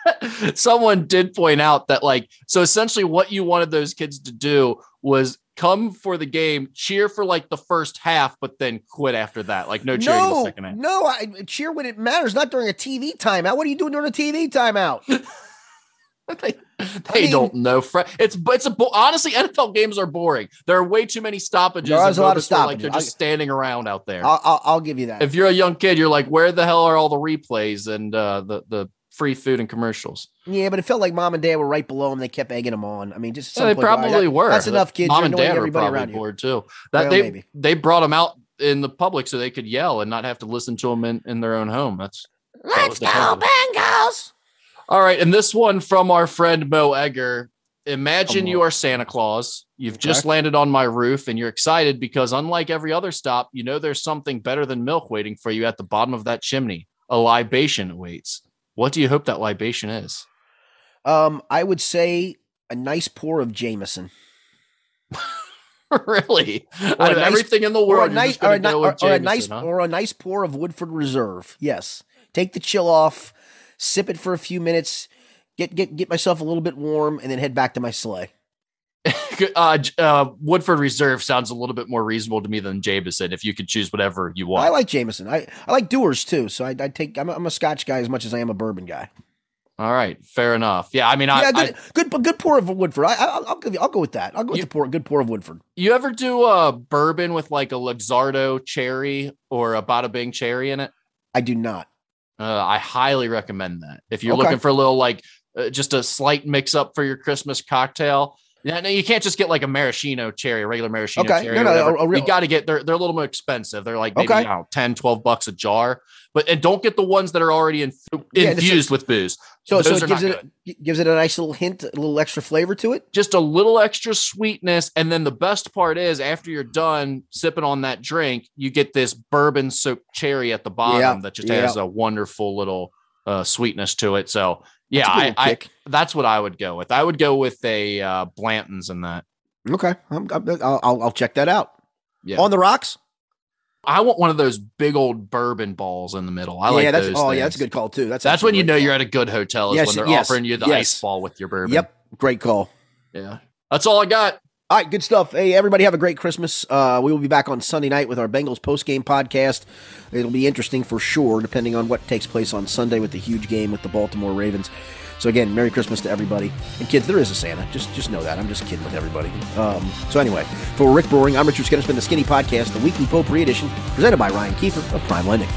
Someone did point out that, like, so essentially what you wanted those kids to do was come for the game, cheer for like the first half, but then quit after that. Like, no cheering in the second half. no, I cheer when it matters, not during a TV timeout. What are you doing during a TV timeout? they they mean- don't know. It's it's a honestly NFL games are boring. There are way too many stoppages. There is and a lot of where, Like they're just I- standing around out there. I'll, I'll, I'll give you that. if you're a young kid, you're like, where the hell are all the replays and uh, the the free food and commercials? yeah, but it felt like mom and dad were right below him. They kept egging him on. I mean, just Yeah, they point, all right, probably that- were. That's enough, kids. Mom You're and dad were everybody probably around you. bored too. That Well, they maybe. they brought them out in the public so they could yell and not have to listen to them in, in their own home. That's Let's the go, hell? Bengals! all right. And this one from our friend Mo Egger. Imagine you are Santa Claus. You've just landed on my roof and you're excited because, unlike every other stop, you know there's something better than milk waiting for you at the bottom of that chimney. A libation awaits. What do you hope that libation is? Um, I would say a nice pour of Jameson. really? Or Out of nice- everything in the Or world, a nice, or a, or, or a nice, huh? or a nice pour of Woodford Reserve. Yes, take the chill off, sip it for a few minutes, get get get myself a little bit warm, and then head back to my sleigh. Uh, uh, Woodford Reserve sounds a little bit more reasonable to me than Jameson. If you could choose whatever you want, I like Jameson. I, I like Dewar's too. So I, I take. I'm a, I'm a Scotch guy as much as I am a bourbon guy. All right, fair enough. Yeah, I mean, I, yeah, I, good, good, good pour of Woodford. I, I, I'll give you. I'll go with that. I'll go with You- the pour. Good pour of Woodford. you ever do a bourbon with like a Luxardo cherry or a Bada Bing cherry in it? I do not. Uh, I highly recommend that. If you're Okay. looking for a little like uh, just a slight mix up for your Christmas cocktail. Yeah, no, you can't just get like a maraschino cherry, a regular maraschino Okay, cherry. no, no, a- a real- you got to get they're they're a little more expensive. They're like maybe Okay. Know, 10, 12 bucks a jar. But and don't get the ones that are already in, Yeah, is- infused with booze. So, so it gives it gives it a nice little hint, a little extra flavor to it. just a little extra sweetness. And then the best part is after you're done sipping on that drink, you get this bourbon soaked cherry at the bottom Yeah, that just yeah. has a wonderful little uh, sweetness to it. So yeah, That's a good I, I that's what I would go with. I would go with a uh, Blanton's in that. Okay, I'm, I'm, I'll, check that out. Yeah, On the rocks. I want one of those big old bourbon balls in the middle. I like that's those. oh yeah, that's a good call too. That's That's when you know call. you're at a good hotel is Yes, when they're yes, offering you the yes. ice ball with your bourbon. Yep, great call. Yeah, that's all I got. All right, good stuff. Hey, everybody, have a great Christmas. Uh, we will be back on Sunday night with our Bengals post game podcast. It'll be interesting for sure, depending on what takes place on Sunday with the huge game with the Baltimore Ravens. So again, Merry Christmas to everybody. And kids, there is a Santa. Just just know that. I'm just kidding with everybody. Um, so anyway, for Rick Broering, I'm Richard Skinner. It's been the Skinny Podcast, the weekly potpourri edition, presented by Ryan Kiefer of Prime Lending.